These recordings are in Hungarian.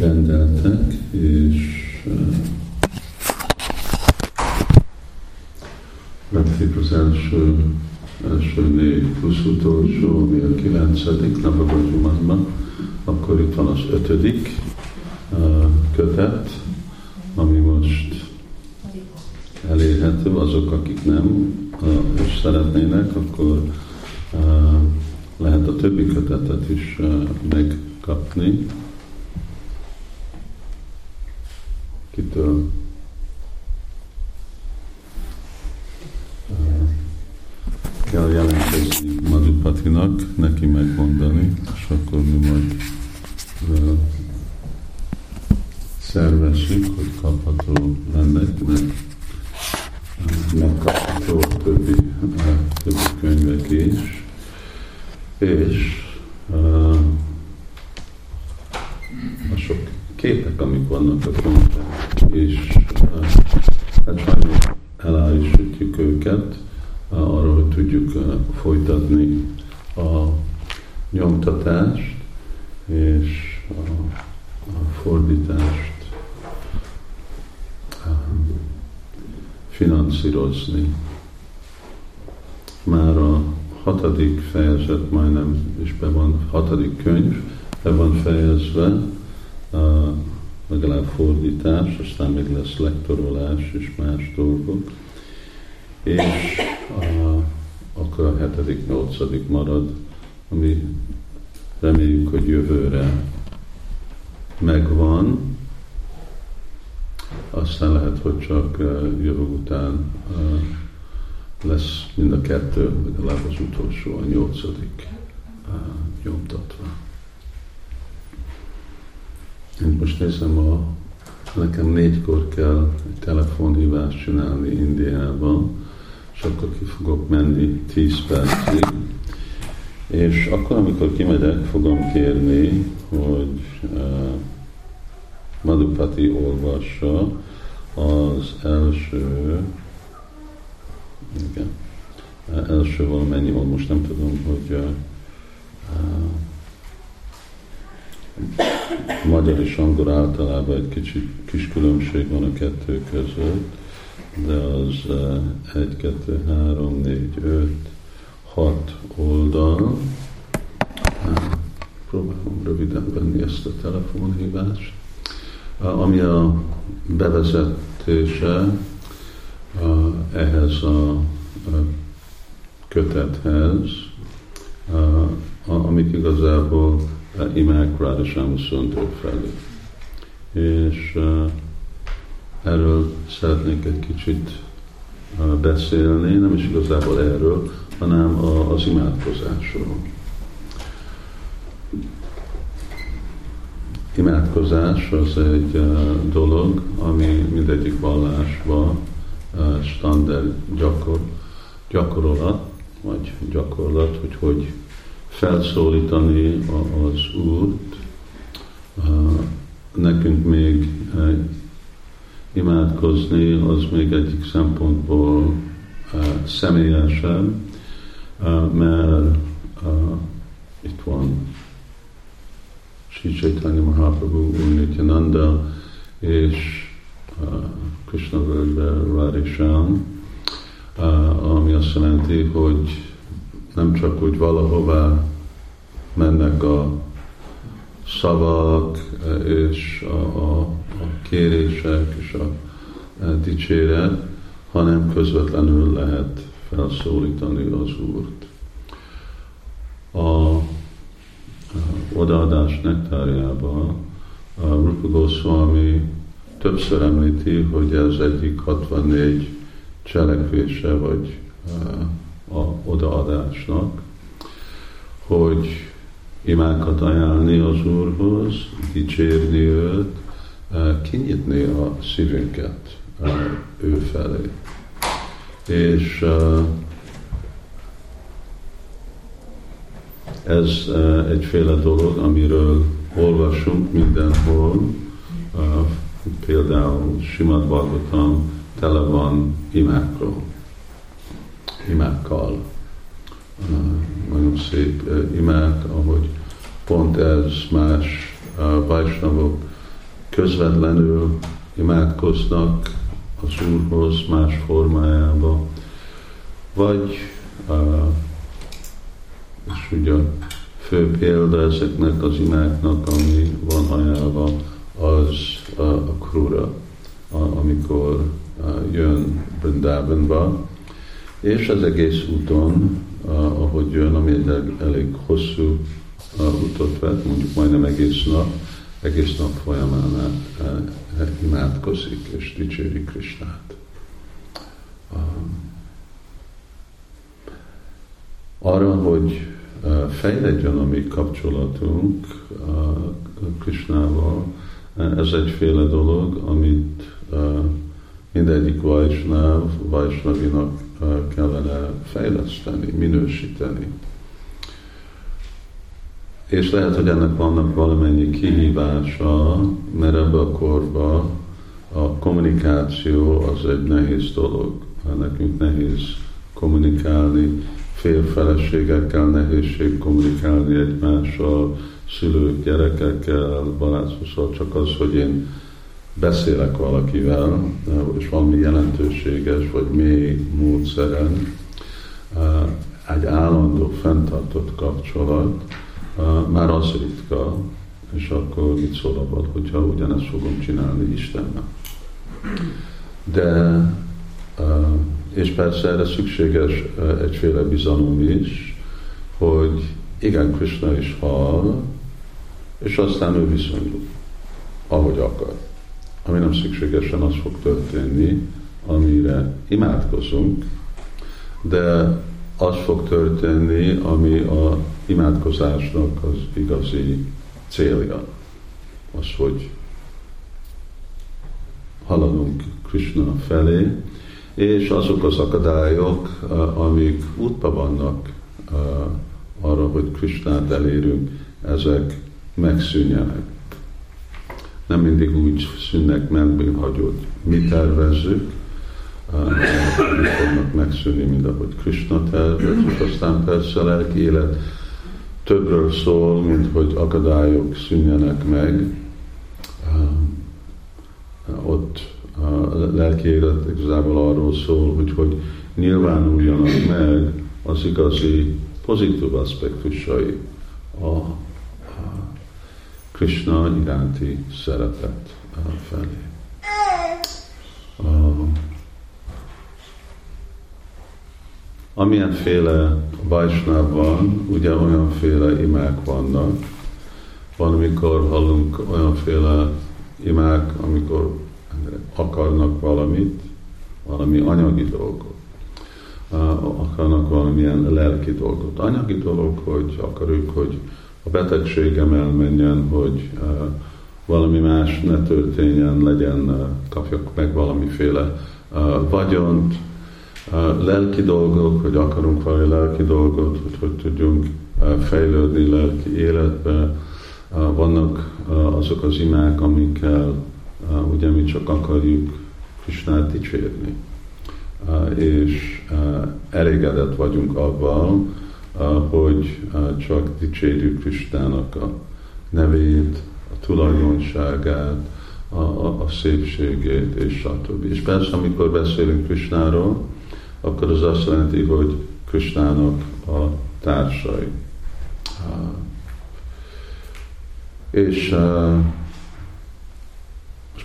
rendeltek, és megtép az első, első négy plusz utolsó, ami a kilencedik Navagajumazban, akkor itt van az ötödik kötet, ami most elérhető, azok, akik nem és szeretnének, akkor lehet a többi kötetet is megkapni. Kitől? kell jelentkezni Madhupatinak, neki megmondani, és akkor mi majd szervezzük, hogy kapható lenne, meg megkapható a többi, a többi könyvek is, és a sok képek, amik vannak a könyvben, és uh, hát sajnos elállítsuk őket, uh, arra, hogy tudjuk uh, folytatni a nyomtatást, és a, fordítást finanszírozni. Már a hatodik fejezet majdnem is be van, hatodik könyv, be van fejezve, legalább fordítás, aztán még lesz lektorolás és más dolgok. És uh, akkor a hetedik, nyolcadik marad, ami reméljük, hogy jövőre megvan, aztán lehet, hogy csak jövő után lesz mind a kettő, legalább az utolsó, a nyolcadik nyomtatva. Én most nézem, a, nekem négykor kell egy telefonhívást csinálni Indiában, és akkor ki fogok menni 10 percig. És akkor, amikor kimegyek, fogom kérni, hogy uh, Madhupati olvassa az első, igen, első valamennyi most nem tudom, hogy uh, magyar és angol általában egy kicsit kis különbség van a kettő között, de az uh, egy, kettő, három, négy, öt, hat oldal. Próbálom röviden venni ezt a telefonhívást ami a bevezetése ehhez a kötethez, amik igazából imák Radhashyam Sundar felé. És erről szeretnék egy kicsit beszélni, nem is igazából erről, hanem az imádkozásról. imádkozás az egy dolog, ami mindegyik vallásban standard gyakor, gyakorolat, vagy gyakorlat, hogy hogy felszólítani az Úrt. Nekünk még imádkozni az még egyik szempontból személyesebb, mert itt van Sri Chaitanya Mahaprabhu, Nityananda és Krishna völgybe Radisham, ami azt jelenti, hogy nem csak úgy valahová mennek a szavak uh, és a, a, a kérések és a, a dicséret, hanem közvetlenül lehet felszólítani az Úrt. A odaadás nektárjában a Rupa Goswami többször említi, hogy ez egyik 64 cselekvése vagy a odaadásnak, hogy imákat ajánlni az Úrhoz, dicsérni őt, kinyitni a szívünket ő felé. És Ez uh, egyféle dolog, amiről olvasunk mindenhol, például Simad Bhagavatam tele van imákról, imákkal. Nagyon szép imák, ahogy pont ez más Vajsnavok közvetlenül imádkoznak az Úrhoz más formájába, vagy és ugye fő példa ezeknek az imáknak, ami van ajánlva, az a, a a, amikor a, jön Brindavanba, és az egész úton, ahogy jön, ami egy elég hosszú utat vett, mondjuk majdnem egész nap, egész nap folyamán e, e, imádkozik és dicséri Krisnát. Arra, hogy fejledjen a mi kapcsolatunk Krisnával, ez egyféle dolog, amit mindegyik Vajsnáv, Vajsnavinak kellene fejleszteni, minősíteni. És lehet, hogy ennek vannak valamennyi kihívása, mert ebbe a korba a kommunikáció az egy nehéz dolog. Nekünk nehéz kommunikálni, félfeleségekkel nehézség kommunikálni egymással, szülők, gyerekekkel, barátokkal, csak az, hogy én beszélek valakivel, és valami jelentőséges vagy mély módszeren, egy állandó, fenntartott kapcsolat, már az ritka, és akkor mit szól abban, hogyha ugyanezt fogom csinálni Istennek. De és persze erre szükséges egyféle bizalom is, hogy igen, Krishna is hall, és aztán ő viszonyul, ahogy akar. Ami nem szükségesen az fog történni, amire imádkozunk, de az fog történni, ami a imádkozásnak az igazi célja. Az, hogy haladunk Krishna felé, és azok az akadályok, amik útba vannak arra, hogy Krisnát elérünk, ezek megszűnjenek. Nem mindig úgy szűnnek meg, hogy mi tervezzük, úgy fognak megszűnni, mint ahogy Krishna tervez, aztán persze a lelki élet többről szól, mint hogy akadályok szűnjenek meg. Ott a lelki élet igazából arról szól, hogy, hogy nyilvánuljanak meg az igazi pozitív aspektusai a Krishna iránti szeretet felé. A, amilyenféle Vajsnáv van, ugye olyanféle imák vannak. Van, amikor hallunk olyanféle imák, amikor akarnak valamit, valami anyagi dolgot, akarnak valamilyen lelki dolgot. Anyagi dolog, hogy akarjuk, hogy a betegségem elmenjen, hogy valami más ne történjen, legyen, kapjak meg valamiféle vagyont, lelki dolgok, hogy akarunk valami lelki dolgot, hogy hogy tudjunk fejlődni lelki életbe. Vannak azok az imák, amikkel ugye mi csak akarjuk Krisnát dicsérni. És elégedett vagyunk avval, hogy csak dicsérjük Kristának a nevét, a tulajdonságát, a, a, a szépségét, és stb. És persze, amikor beszélünk Krisnáról, akkor az azt jelenti, hogy Krisnának a társai. És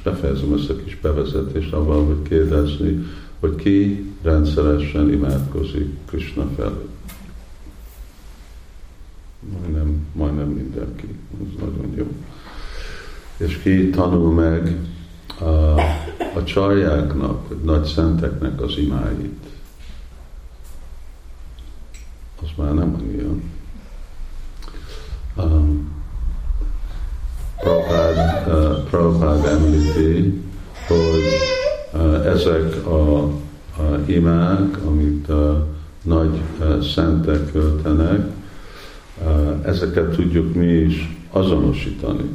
befejezem ezt a kis bevezetést avval, hogy kérdezni, hogy ki rendszeresen imádkozik Krishna felé. Majdnem, majdnem mindenki, ez nagyon jó. És ki tanul meg a, a csarjáknak, vagy nagy szenteknek az imáit. Az már nem annyira. Um, Prabhupád, uh, Prabhupád említi, hogy uh, ezek a, a imák, amit a nagy uh, szentek költenek, uh, ezeket tudjuk mi is azonosítani.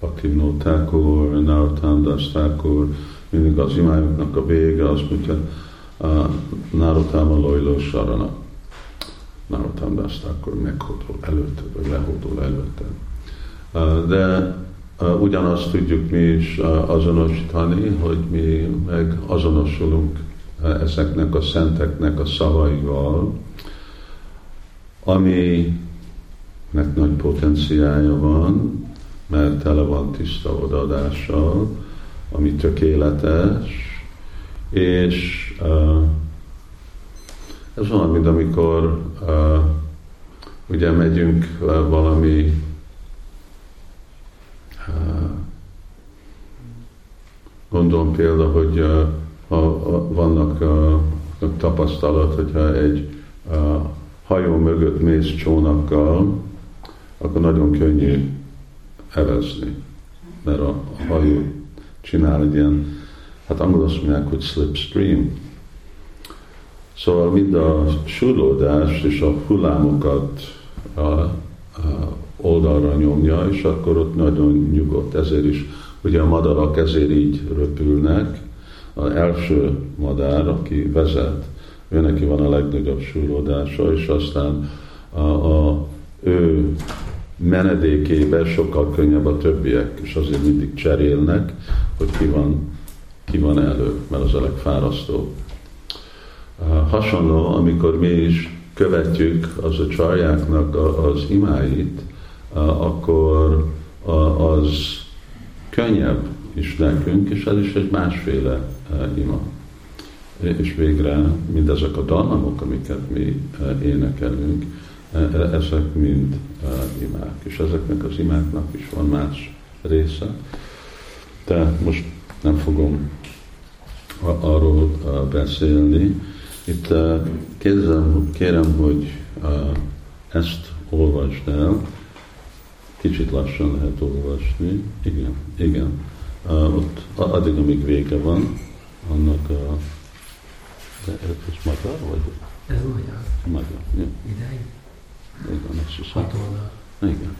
Bhaktivinoda Thakur, Narottam Das Thakur, mindig az imájuknak a vége azt mondja, Narottam a Lojlo Sarana Narottam Dasta akkor meghódol előtted, vagy lehódol előtted. De ugyanazt tudjuk mi is azonosítani, hogy mi meg azonosulunk ezeknek a szenteknek a szavaival, aminek nagy potenciája van, mert tele van tiszta odaadással, ami tökéletes, és uh, ez olyan, mint amikor uh, ugye megyünk uh, valami gondolom például, hogy ha vannak uh, tapasztalat, hogyha egy hajó mögött mész csónakkal, akkor nagyon könnyű evezni, mert a, a hajó csinál egy ilyen, hát angol azt mondják, hogy slipstream. Szóval mind a súlódás és a hullámokat a, a oldalra nyomja, és akkor ott nagyon nyugodt. Ezért is ugye a madarak ezért így röpülnek. Az első madár, aki vezet, ő neki van a legnagyobb súlódása, és aztán a, a ő menedékében sokkal könnyebb a többiek, és azért mindig cserélnek, hogy ki van, ki van elő, mert az a legfárasztóbb. Hasonló, amikor mi is követjük az a csarjáknak az imáit, akkor az könnyebb is nekünk, és ez is egy másféle ima. És végre mindezek a dallamok, amiket mi énekelünk, E, e, ezek mind e, imák, és ezeknek az imáknak is van más része, de most nem fogom arról beszélni. Itt kérdezem, kérem, hogy ezt olvasd el, kicsit lassan lehet olvasni. Igen, igen. Ott addig, amíg vége van, annak a... Ez magyar, vagy? Ez magyar. Magyar, ja. Ideig? Igen, azt hiszem. Igen.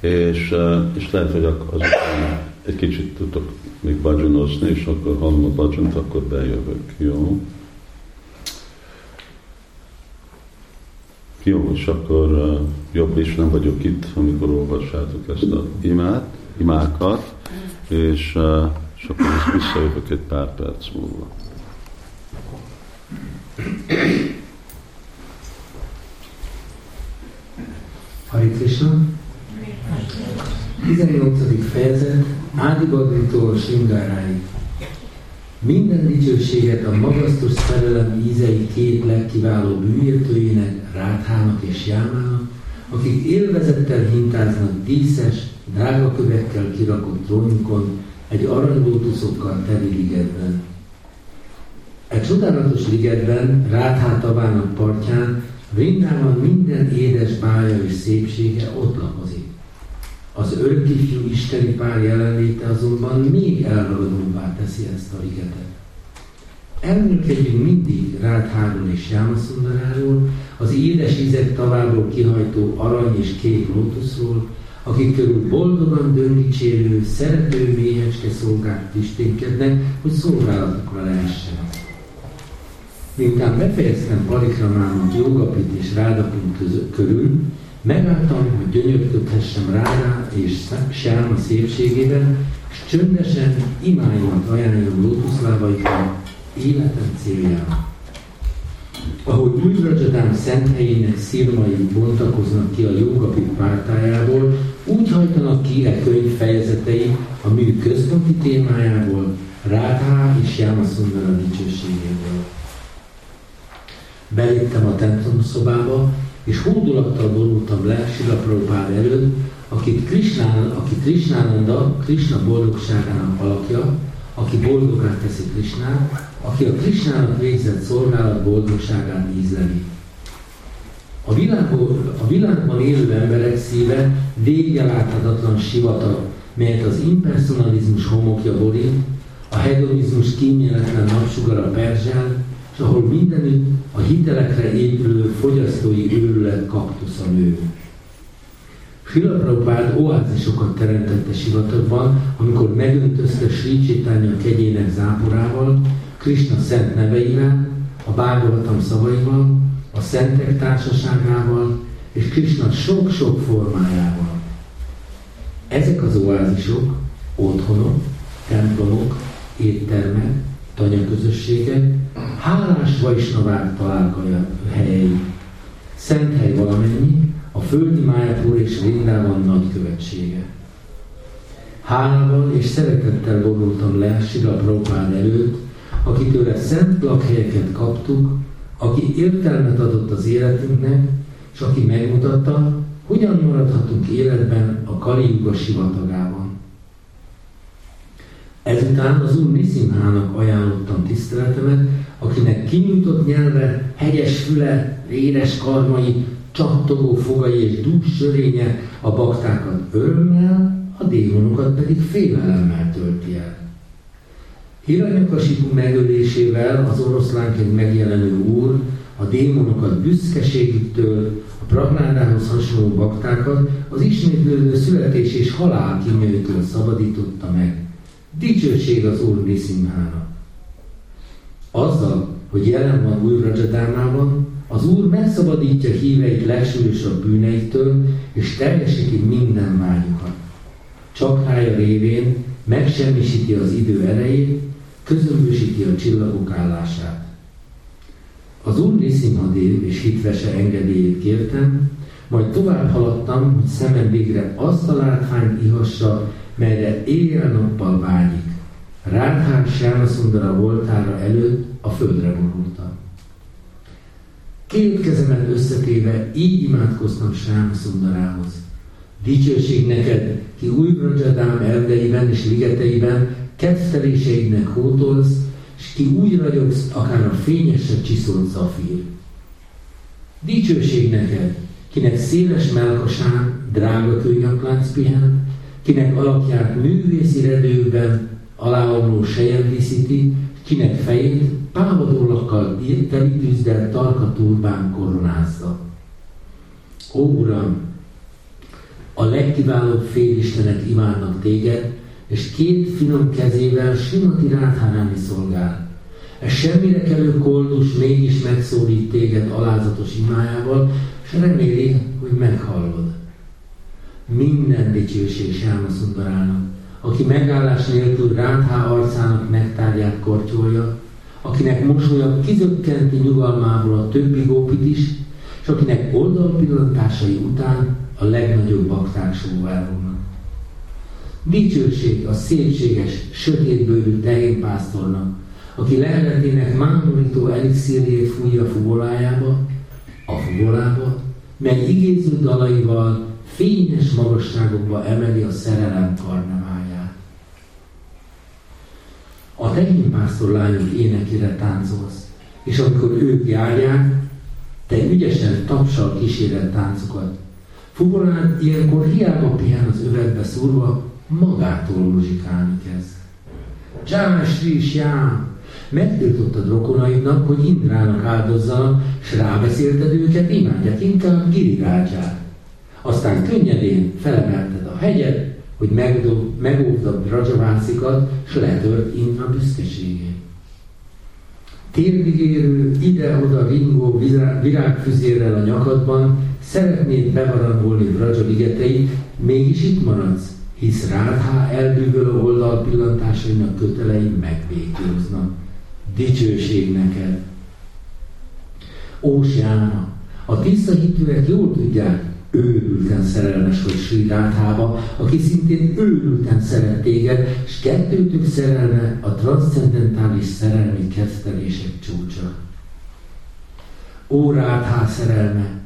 És, és lehet, hogy azután egy kicsit tudok még bajanozni, és akkor hallom a bajant, akkor bejövök. Jó? Jó, és akkor jobb is nem vagyok itt, amikor olvassátok ezt a imát, imákat, és, és akkor visszajövök egy pár perc múlva. Hari Krishna. 18. fejezet Ádibagritól Singáráig. Minden dicsőséget a magasztos szerelem ízei két legkiváló bűjöltőjének, Ráthának és Jámának, akik élvezettel hintáznak díszes, drága kövekkel kirakott trónjukon, egy aranylótuszokkal teli ligetben. Egy csodálatos ligetben, Ráthá tavának partján Vrindában minden édes bája és szépsége ott lakozik. Az örökifjú isteni pár jelenléte azonban még elragadóbbá teszi ezt a ligetet. Emlékedjünk mindig Rádháról és Jámaszundaráról, az édes ízek tavából kihajtó arany és kék lótuszról, akik körül boldogan döngicsérő, szerető méhecske szolgák tisténkednek, hogy szolgálatokra lehessen. Miután befejeztem parikramálom Jogapit és Rádapint körül, megálltam, hogy gyönyörködhessem Rádá és Sáma szépségében, és csöndesen imáimat ajánlom lótuszlábaikkal életem céljára. Ahogy Újradzsadám szent helyének szírmai bontakoznak ki a jogapit pártájából, úgy hajtanak ki e könyv fejezetei a mű központi témájából, Rádhá és Jámaszundara dicsőségéből. Beléptem a templom szobába, és hódulattal borultam le Sila Prabhupád előtt, akit Krishnán, aki Krishnánanda, Krishna boldogságának alakja, aki boldogát teszi Krishnát, aki a Krishnának végzett szolgálat boldogságát ízleli. A világban, a világban élő emberek szíve vége láthatatlan sivatag, melyet az impersonalizmus homokja borít, a hedonizmus kíméletlen napsugara perzsel, és ahol mindenütt a hitelekre épülő fogyasztói őrület kaktusza nő. Prabhupád oázisokat teremtett a sivatagban, amikor megöntözte Sri Chaitanya kegyének záporával, Krishna szent neveivel, a Bhagavatam szavaival, a szentek társaságával és Krishna sok-sok formájával. Ezek az oázisok, otthonok, templomok, éttermek, tanyaközösségek, hálás vajsnavák találkaja helyei. Szent hely valamennyi, a földi Májapur és Rindában nagykövetsége. Hálával és szeretettel vonultam le Sila Prabhupád előtt, akitől szent lakhelyeket kaptuk, aki értelmet adott az életünknek, és aki megmutatta, hogyan maradhatunk életben a Kali sivatagában. Ezután az Úr Nisimhának ajánlottam tiszteletemet, akinek kinyújtott nyelve, hegyes füle, édes karmai, csattogó fogai és dús sörénye a baktákat örömmel, a démonokat pedig félelemmel tölti el. Hiranyakasipu megölésével az oroszlánként megjelenő úr a démonokat büszkeségüktől, a pragnádához hasonló baktákat az ismétlődő születés és halál kínjőtől szabadította meg. Dicsőség az Úr Nisimhára. Azzal, hogy jelen van új Rajadámában, az Úr megszabadítja híveit legsúlyosabb bűneitől, és teljesíti minden vágyukat. Csak rája révén megsemmisíti az idő erejét, közömbösíti a csillagok állását. Az Úr Nisimhadév és hitvese engedélyét kértem, majd tovább haladtam, hogy szemem végre azt a látványt ihassa, melyre éjjel-nappal vágyik. Rádhán Sámaszundara voltára előtt a földre borultam. Két kezemet összetéve így imádkoztam Sámaszundarához. Dicsőség neked, ki új Brajadám erdeiben és ligeteiben kedveléseidnek hótolsz, és ki úgy ragyogsz, akár a fényesebb csiszolt zafír. Dicsőség neked, kinek széles melkasán drága könnyaklánc pihen, kinek alakját művészi redőben aláomló sejem díszíti, kinek fejét pávadólakkal telítűzdel tarka turbán koronázza. Ó Uram, a legkiválóbb félistenek imádnak téged, és két finom kezével Simati Rádhánáni szolgál. Ez semmire kelő koldus mégis megszólít téged alázatos imájával, és reméli, hogy meghallod. Minden dicsőség Sámaszundarának, aki megállás nélkül Rádhá arcának megtárját kortyolja, akinek mosolya kizökkenti nyugalmából a többi gópit is, és akinek oldalpillantásai után a legnagyobb bakták sóvárulnak. Dicsőség a szépséges, sötétbőrű tehénpásztornak, aki leheletének mámorító elixírjét fújja a fuvolájába, a fuvolába, mely igéző dalaival fényes magasságokba emeli a szerelem karneváját. A tehénpásztor lányok énekére táncolsz, és amikor ők járják, te ügyesen tapsal kíséret táncokat. Fuvolán ilyenkor hiába pihen az övetbe szúrva, magától muzsikálni kezd. Jám Sri Jám! Megtiltottad rokonaidnak, hogy Indrának áldozzanak, s rábeszélted őket, imádják inkább Girirácsát. Aztán könnyedén felemelted a hegyet, hogy megóvd a Rajavászikat, s letört Indra büszkeségét. Térdigérő, ide-oda ringó virágfüzérrel a nyakadban, szeretnéd bevarangolni Braja ligeteit, mégis itt maradsz, hisz Rádhá elbűvölő oldal pillantásainak kötelei megvétóznak. Dicsőség neked! Ósiána, a tiszta hitűek jól tudják, őrülten szerelmes vagy Sri Rádhába, aki szintén őrülten szeret téged, és kettőtük szerelme a transzcendentális szerelmi kezdtelések csúcsa. Ó Rádhá szerelme,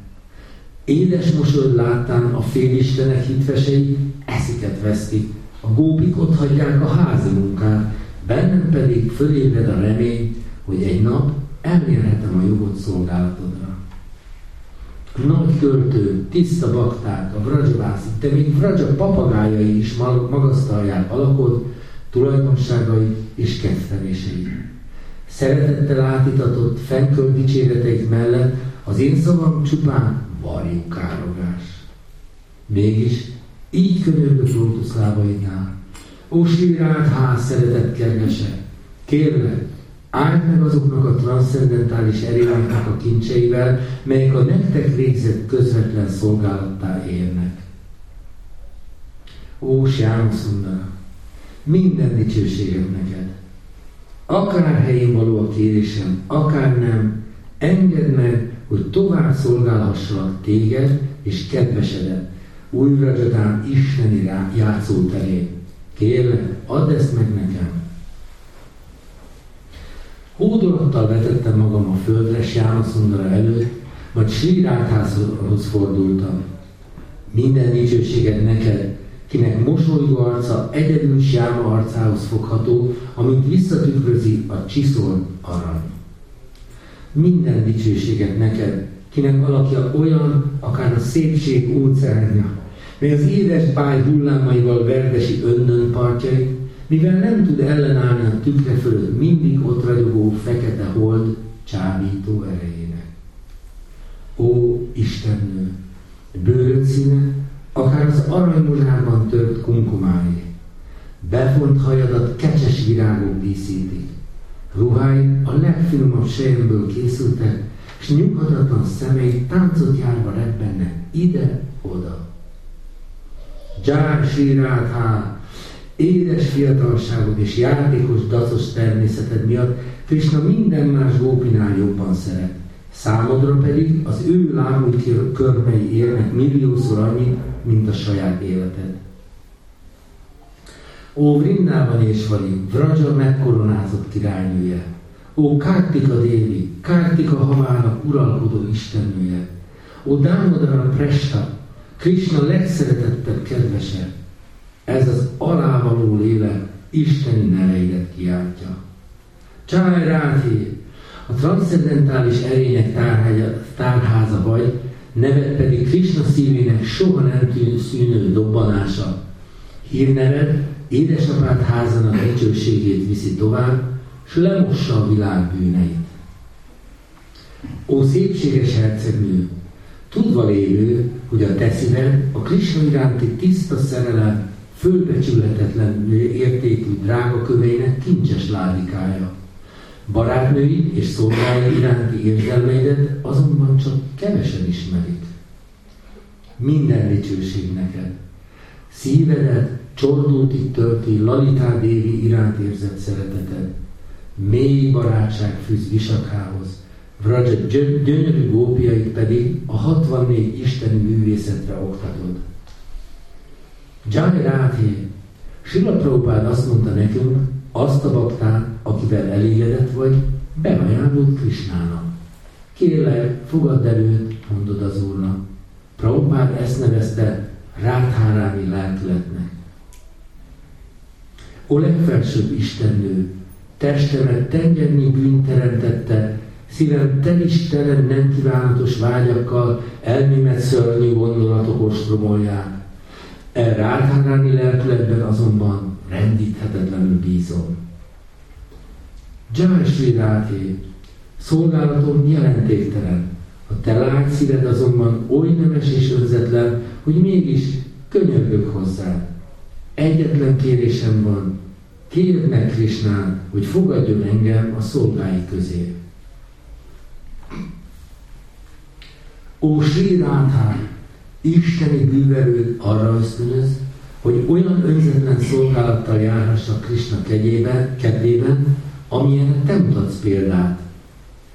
Édes mosolyod láttán a félistenek hitvesei esziket vesztik, a gópik ott hagyják a házi munkát, bennem pedig fölébred a remény, hogy egy nap elmérhetem a jogot szolgálatodra. Nagy költő, tiszta bakták, a vrajavászik, de még vraja papagájai is magasztalják alakod, tulajdonságai és kedvelései. Szeretettel átitatott fennkölt dicséreteik mellett az én szavam csupán varjú károgás. Mégis így könyörgött lótuszlábainál. Ó, sírált ház szeretett kergese, kérlek, állj meg azoknak a transzcendentális erényeknek a kincseivel, melyek a nektek végzett közvetlen szolgálattá érnek. Ó, Sámaszundara, minden dicsőséget neked. Akár helyén való a kérésem, akár nem, engedd meg, hogy tovább szolgálhassalak téged és kedvesedet, újra Rajadán isteni játszóterén. Kérlek, add ezt meg nekem. Hódolattal vetettem magam a földre Sámaszundara előtt, majd Síráthászhoz fordultam. Minden dicsőséget neked, kinek mosolygó arca egyedül Sáma arcához fogható, amit visszatükrözi a csiszol arany. Minden dicsőséget neked, kinek alakja olyan, akár a szépség óceánja, mely az édes báj hullámaival verdesi önnön partjai, mivel nem tud ellenállni a tükre fölött mindig ott ragyogó fekete hold csábító erejének. Ó, Istennő, bőröd színe, akár az aranymozsárban tört kunkumáé, befont hajadat kecses virágok díszítik, ruhái a legfinomabb sejemből készültek, és nyughatatlan szemei táncot járva rebbennek ide-oda. Jár Sirátá, édes fiatalságod és játékos, dacos természeted miatt Krishna minden más gópinál jobban szeret. Számodra pedig az ő lábúj körmei érnek milliószor annyit, mint a saját életed. Ó, Vrindában és Vali, Vraja megkoronázott királynője, Ó, Kártika Dévi, Kártika havának uralkodó istennője, Ó, Dámodara Presta, Krishna legszeretettebb kedvese, ez az alávaló lélek isteni neveidet kiáltja. Csáj Ráthi, a transzendentális erények tárháza vagy, neved pedig Krishna szívének soha nem szűnő dobbanása. Hírneved édesapád házának dicsőségét viszi tovább, s lemossa a világ bűneit. Ó szépséges hercegnő, tudva lévő, hogy a te szíved a Krishna iránti tiszta szerelem fölbecsületetlen értékű drága köveinek kincses ládikája. Barátnői és szolgálai iránti érzelmeidet azonban csak kevesen ismerik. Minden dicsőség neked. Szívedet csordultig tölti Lalitá Dévi iránt érzett szereteted. Mély barátság fűz Visakához, Vraja gyönyörű gópiait pedig a 64 isteni művészetre oktatod. Jai Ráthé, Sila Prabhupád azt mondta nekünk, azt a baktát, akivel elégedett vagy, beajánlod Krisnának. Kérlek, fogadd előtt, mondod az Úrnak. Prabhupád ezt nevezte Ráthárámi lelkületnek. O legfelsőbb Istennő, testemet tengernyi bűn teremtette, szívem telistelen nem kívánatos vágyakkal elmémet szörnyű gondolatok ostromolják. E Ráthárámi lelkületben azonban rendíthetetlenül bízom. Jai Sri Ráté, szolgálatom jelentéktelen, a te lágy szíved azonban oly nemes és önzetlen, hogy mégis könyörgök hozzá. Egyetlen kérésem van, kérd meg Krisnán, hogy fogadjon engem a szolgái közé. Ó Sri Ráthá, isteni bűvelőd arra ösztönöz, hogy olyan önzetlen szolgálattal járhassak Krishna kegyében, kedvében, amilyen te mutatsz példát.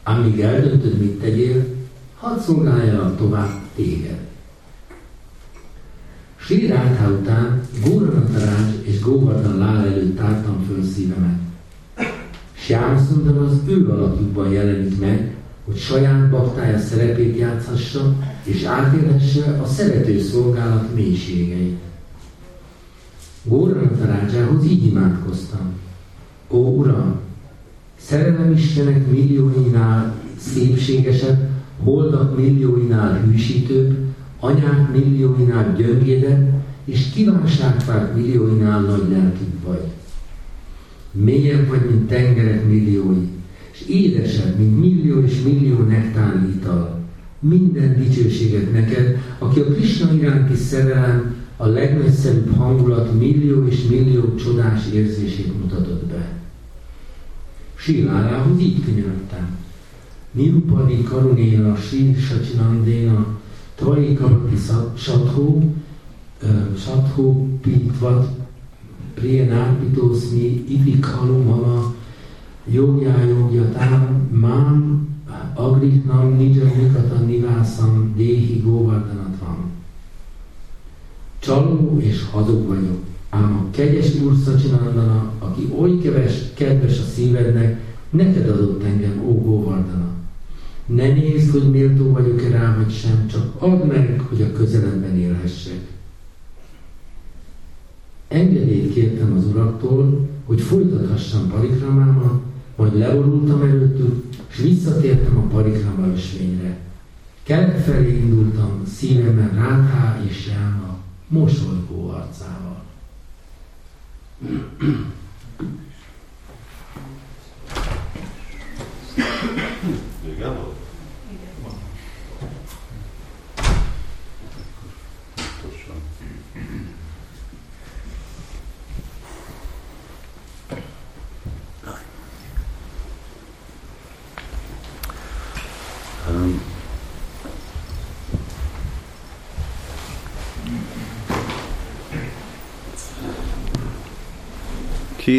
Amíg eldöntöd, mit tegyél, hadd szolgálja tovább téged. Sri Rátha után Góranatarács és Govardhan Lál előtt tártam föl szívemet. Sjámszundar az ő alakjukban jelenik meg, hogy saját baktája szerepét játszhassa, és átélhesse a szerető szolgálat mélységeit. Góranatarácsához így imádkoztam. Ó Uram, szerelem Istenek millióinál szépségesebb, holdak millióinál hűsítőbb, anyák millióinál gyöngédebb, és kívánságfák millióinál nagy lelkűbb vagy. Mélyebb vagy, mint tengerek milliói, és édesebb, mint millió és millió nektári ital. Minden dicsőséget neked, aki a Krishna iránti szerelem, a legmesszebb hangulat millió és millió csodás érzését mutatott be. Sílárához így könyörögtem. Nirupadi Karunéna, Sír Sacsinandéna, Tvaikavati Sadhó, Sathu Pitvat Priyanarpitosmi Iti Kalumama Yogya Yogya Tam Mám Agritnam Nija Nikata Nivásam Déhi Govardhanatvam. Csaló és hazug vagyok, ám a kegyes Úr Szacsinandana, aki oly keves, kedves a szívednek, neked adott engem, ó Govardhana. Ne nézd, hogy méltó vagyok-e rá, vagy sem, csak add meg, hogy a közelemben élhessek. Engedélyt kértem az uraktól, hogy folytathassam parikramámat, majd leborultam előttük, és visszatértem a parikrama ösvényre. Kelet felé indultam, szívemben Ráthá és Jána mosolygó arcával. ki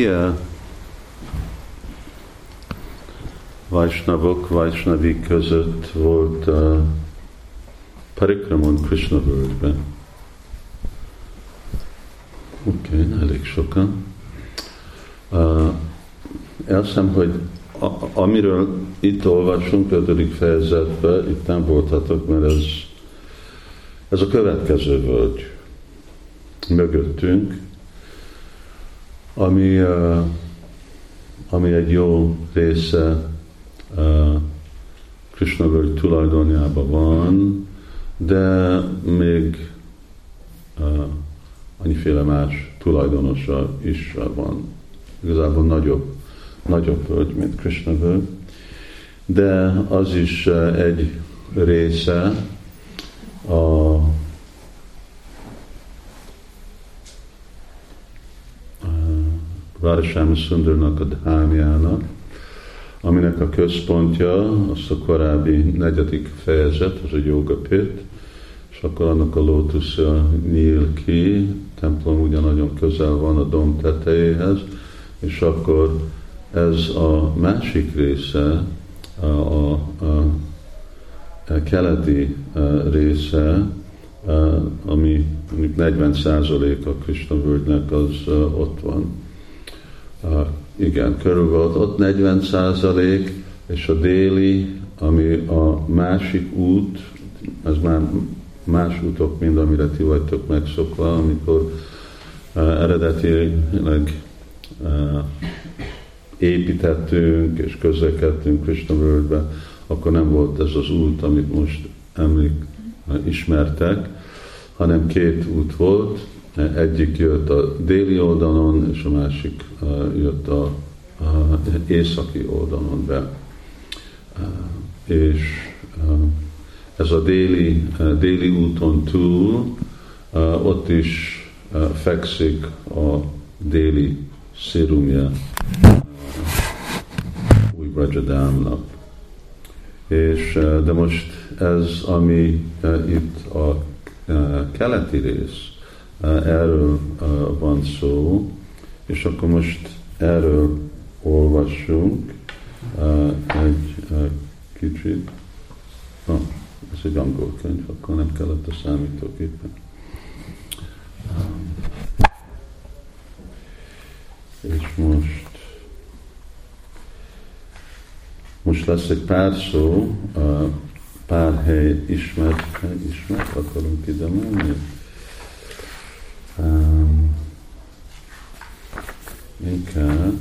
a Vajsnavok, Vajsnavi között volt uh, Parikramon Krishna völgyben. Oké, okay, elég sokan. Uh, elszem, hogy a, amiről itt olvasunk, 5. fejezetben, itt nem voltatok, mert ez, ez a következő völgy mögöttünk, ami, uh, ami egy jó része uh, Krishna tulajdonjában van, de még uh, annyiféle más tulajdonosa is van. Igazából nagyobb, nagyobb völgy, mint Krishna. De az is egy része a Városám Szundurnak a dhámjának, aminek a központja az a korábbi negyedik fejezet, az a Yoga Pit, és akkor annak a lótusza nyíl ki, templom ugye nagyon közel van a dom tetejéhez, és akkor ez a másik része, a, a, a, a keleti része, ami 40 a Krishna völgynek, az ott van igen, körül volt ott 40 százalék, és a déli, ami a másik út, ez már más útok, mint amire ti vagytok megszokva, amikor uh, eredetileg uh, építettünk és közlekedtünk Krishna akkor nem volt ez az út, amit most emlék, uh, ismertek, hanem két út volt, egyik jött a déli oldalon, és a másik jött a, északi oldalon be. És ez a déli, déli úton túl, ott is fekszik a déli szérumja új Brajadámnak. És, de most ez, ami itt a keleti rész, erről van szó, és akkor most erről olvassunk egy kicsit. Ah, ez egy angol könyv, akkor nem kellett a számítógépen. És most most lesz egy pár szó, pár hely ismert, ismert akarunk ide menni. Um, inkább,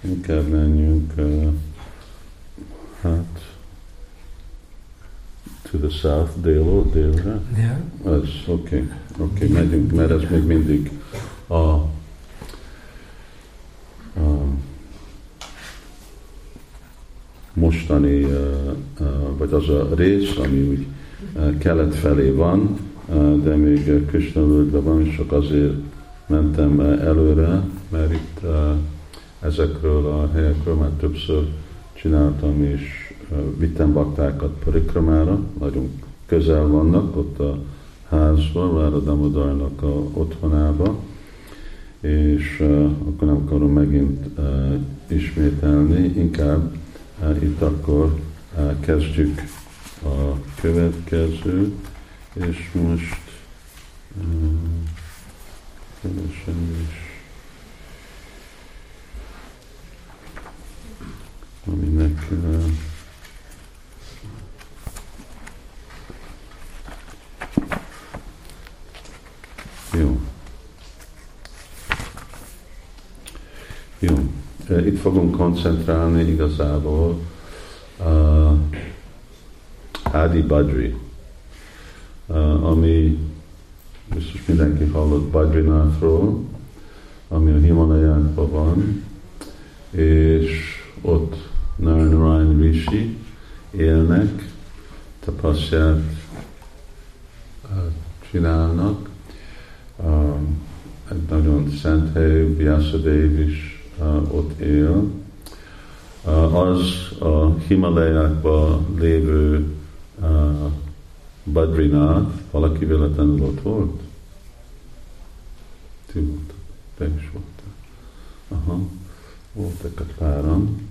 inkább menjünk uh, hát to the south, dél, délre? Yeah. Az, oké, okay. oké, okay, megyünk, mert ez még mindig a, a mostani, uh, uh, vagy az a rész, ami úgy kelet felé van, de még Krishna van, csak azért mentem előre, mert itt ezekről a helyekről már többször csináltam, és vittem baktákat parikramára, nagyon közel vannak, ott a házban, Vára Damodarnak a otthonába, és akkor nem akarom megint ismételni, inkább itt akkor kezdjük a következő, és most uh, is aminek uh, jó. Jó. Itt fogunk koncentrálni igazából uh, Adi Badri, uh, ami biztos mindenki hallott Badrinathról, ami a Himalajánkban van, és ott Narnarayan Rishi élnek, tapasztját csinálnak. Egy nagyon szent hely, Vyasadev is ott él. Az a Himalajákban lévő Badrinath, valaki véletlenül ott volt? Ti voltak, te is voltál. Aha, voltak a páran.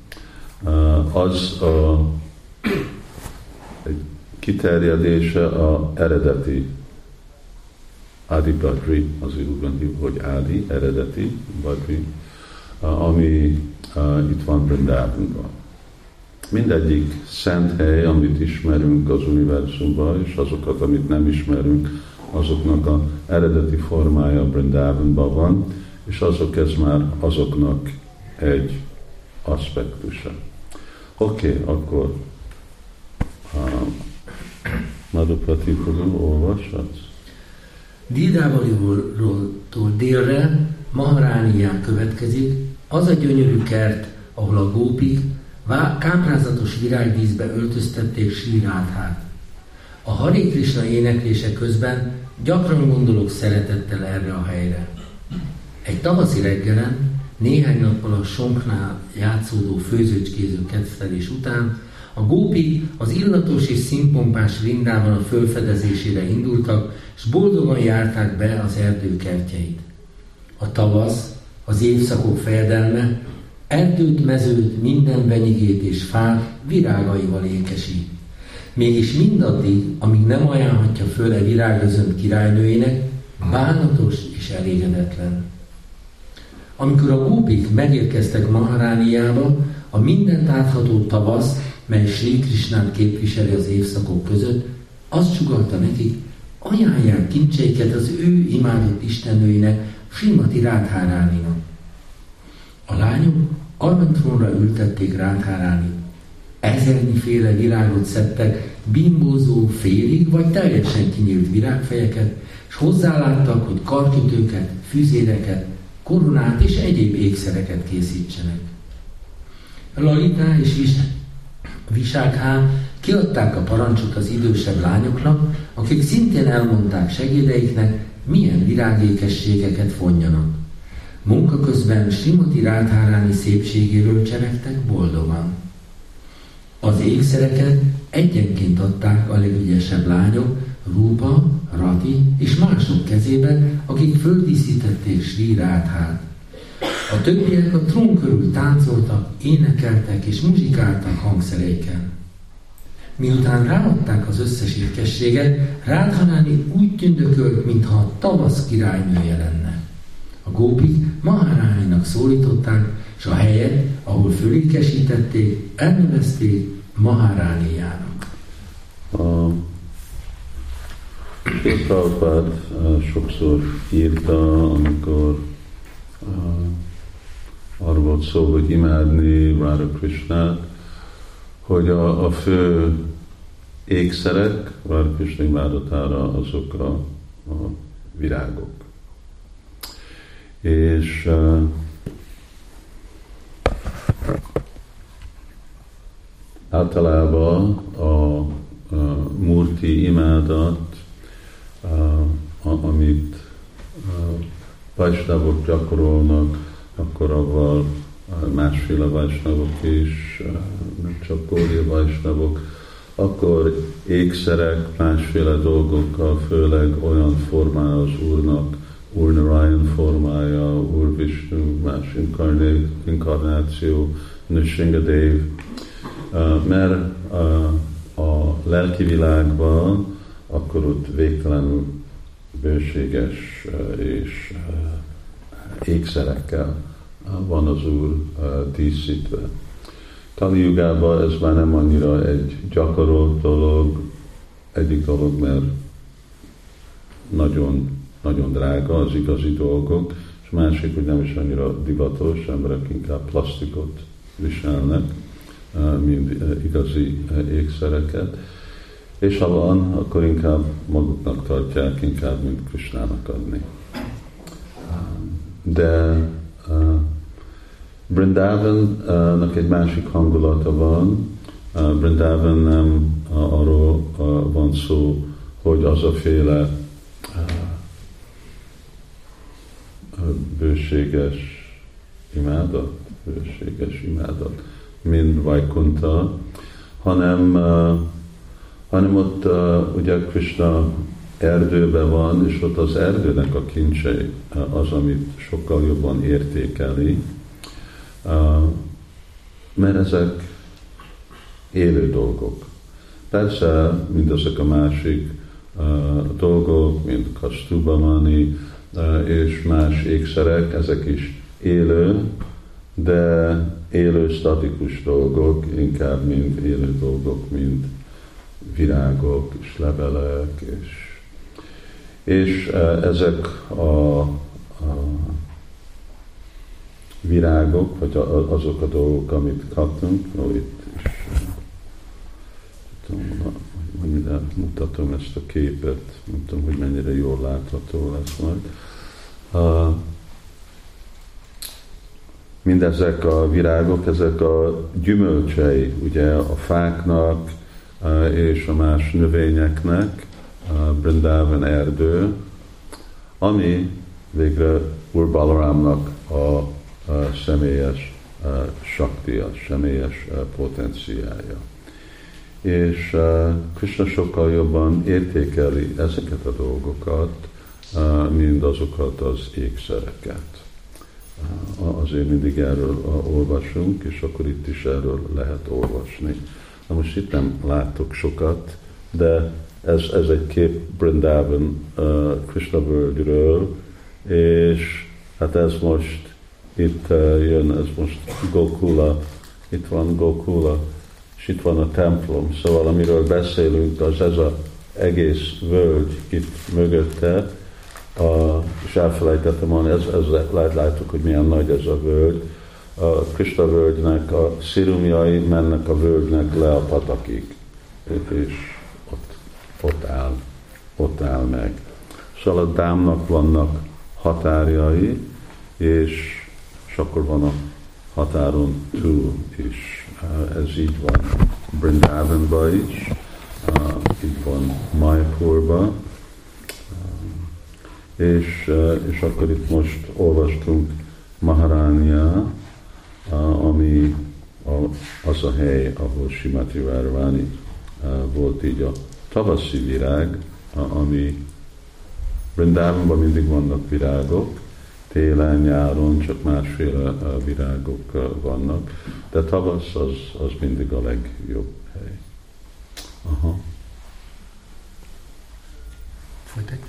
Uh, az a egy kiterjedése a eredeti Adi Badri, az úgy hívva, hogy Adi, eredeti Badri, uh, ami uh, itt van Brindávonban. Mindegyik szent hely, amit ismerünk az univerzumban, és azokat, amit nem ismerünk, azoknak a eredeti formája Brindávonban van, és azok ez már azoknak egy aspektusa. Oké, okay, akkor uh, Madhupati Guru olvashatsz? Dídávaliról délre Maharánián következik, az a gyönyörű kert, ahol a gópik káprázatos virágvízbe öltöztették síráthát. A Hari Krishna éneklése közben gyakran gondolok szeretettel erre a helyre. Egy tavaszi reggelen néhány nappal a Sonknál játszódó főzőcskéző kedvelés után a gópik az illatos és színpompás rindával a fölfedezésére indultak, és boldogan járták be az erdő kertjeit. A tavasz, az évszakok fejedelme, erdőt, mezőt, minden benyigét és fát virágaival ékesít. Mégis mindaddig, amíg nem ajánlhatja föl e virágözönt királynőjének, bánatos és elégedetlen. Amikor a gópik megérkeztek Maharániába, a mindent átható tavasz, mely Sri Krishnát képviseli az évszakok között, azt sugalta nekik, ajánlják kincseiket az ő imádott istennőinek, Simati Rátháráninak. A lányok aranytrónra ültették Rátháráni. Ezernyi virágot szedtek, bimbózó, félig vagy teljesen kinyílt virágfejeket, és hozzáláttak, hogy karkötőket, füzéreket, koronát és egyéb ékszereket készítsenek. Lalita és Visághá kiadták a parancsot az idősebb lányoknak, akik szintén elmondták segédeiknek, milyen virágékességeket fonjanak. Munka közben Simoti Rádháráni szépségéről cseregtek boldogan. Az ékszereket egyenként adták a legügyesebb lányok, Rúpa, Rati és mások kezébe, akik földíszítették Sri Rádhát. A többiek a trón körül táncoltak, énekeltek és muzsikáltak hangszereikkel. Miután ráadták az összes ékességet, Rádhanáni úgy tündökölt, mintha a tavasz királynője lenne. A gópik Maharáninak szólították, és a helyet, ahol fölékesítették, elnevezték Maharániának. A Prabhupád sokszor írta, amikor arról volt szó, hogy imádni Radha Krishnát, hogy a, a fő ékszerek Radha Krishna imádatára azok a, a virágok. És általában a, a murti imádat amit vajsnavok gyakorolnak, akkor avval másféle vajsnavok is, nem csak Gória vajsnavok, akkor ékszerek, másféle dolgokkal, főleg olyan formája az Úrnak, Úr Narayan formája, Úr Vishnu, más inkarnáció, Nishingadev, uh, mert uh, a lelki világban akkor ott végtelenül bőséges uh, és ékszerekkel van az Úr díszítve. Kali Jugában ez már nem annyira egy gyakorolt dolog, egyik dolog, mert nagyon, nagyon drága az igazi dolgok, és másik, hogy nem is annyira divatos, emberek inkább plastikot viselnek, mint igazi ékszereket. És ha van, akkor inkább maguknak tartják, inkább, mint Krisnának adni. De Brindavannak egy másik hangulata van. Brindavan nem arról van szó, hogy az a féle bőséges imádat, bőséges imádat, mint Vajkunta, hanem, hanem ott ugye Krishna erdőben van, és ott az erdőnek a kincsei az, amit sokkal jobban értékeli, mert ezek élő dolgok. Persze mindazok a másik dolgok, mint kastubamani és más ékszerek, ezek is élő, de élő statikus dolgok, inkább mint élő dolgok, mint virágok és levelek, és, és ezek a, a virágok, vagy azok a dolgok, amit kaptunk, no, itt is tudom, mennyire mutatom ezt a képet, tudom, hogy mennyire jól látható lesz majd. Uh, mindezek a virágok, ezek a gyümölcsei, ugye a fáknak uh, és a más növényeknek, uh, Brindavan erdő, ami végre Úr Balaramnak a személyes saktia, személyes potenciája. És Krishna sokkal jobban értékeli ezeket a dolgokat, mint azokat az ékszereket. Azért mindig erről olvasunk, és akkor itt is erről lehet olvasni. Na most itt nem látok sokat, de ez, ez egy kép Brindavan uh, Krishna völgyről, és hát ez most itt uh, jön, ez most Gokula, itt van Gokula, és itt van a templom, szóval amiről beszélünk, az ez az egész völgy itt mögötte, a, és elfelejtettem mondani, ez, ez lát, látjuk, hogy milyen nagy ez a völgy. A Krista völgynek a szirumjai mennek a völgynek le a patakig, és ott, ott áll, ott áll meg. Szóval a dámnak vannak határjai, és és akkor van a határon túl is. Ez így van Brindavanban is, így van Mayapurban, és, és akkor itt most olvastunk Maharánia, ami az a hely, ahol Simati Várváni volt így a tavaszi virág, ami Brindavanban mindig vannak virágok, télen, nyáron csak másféle virágok vannak, de tavasz az, az mindig a legjobb hely. Aha. Folytatjuk.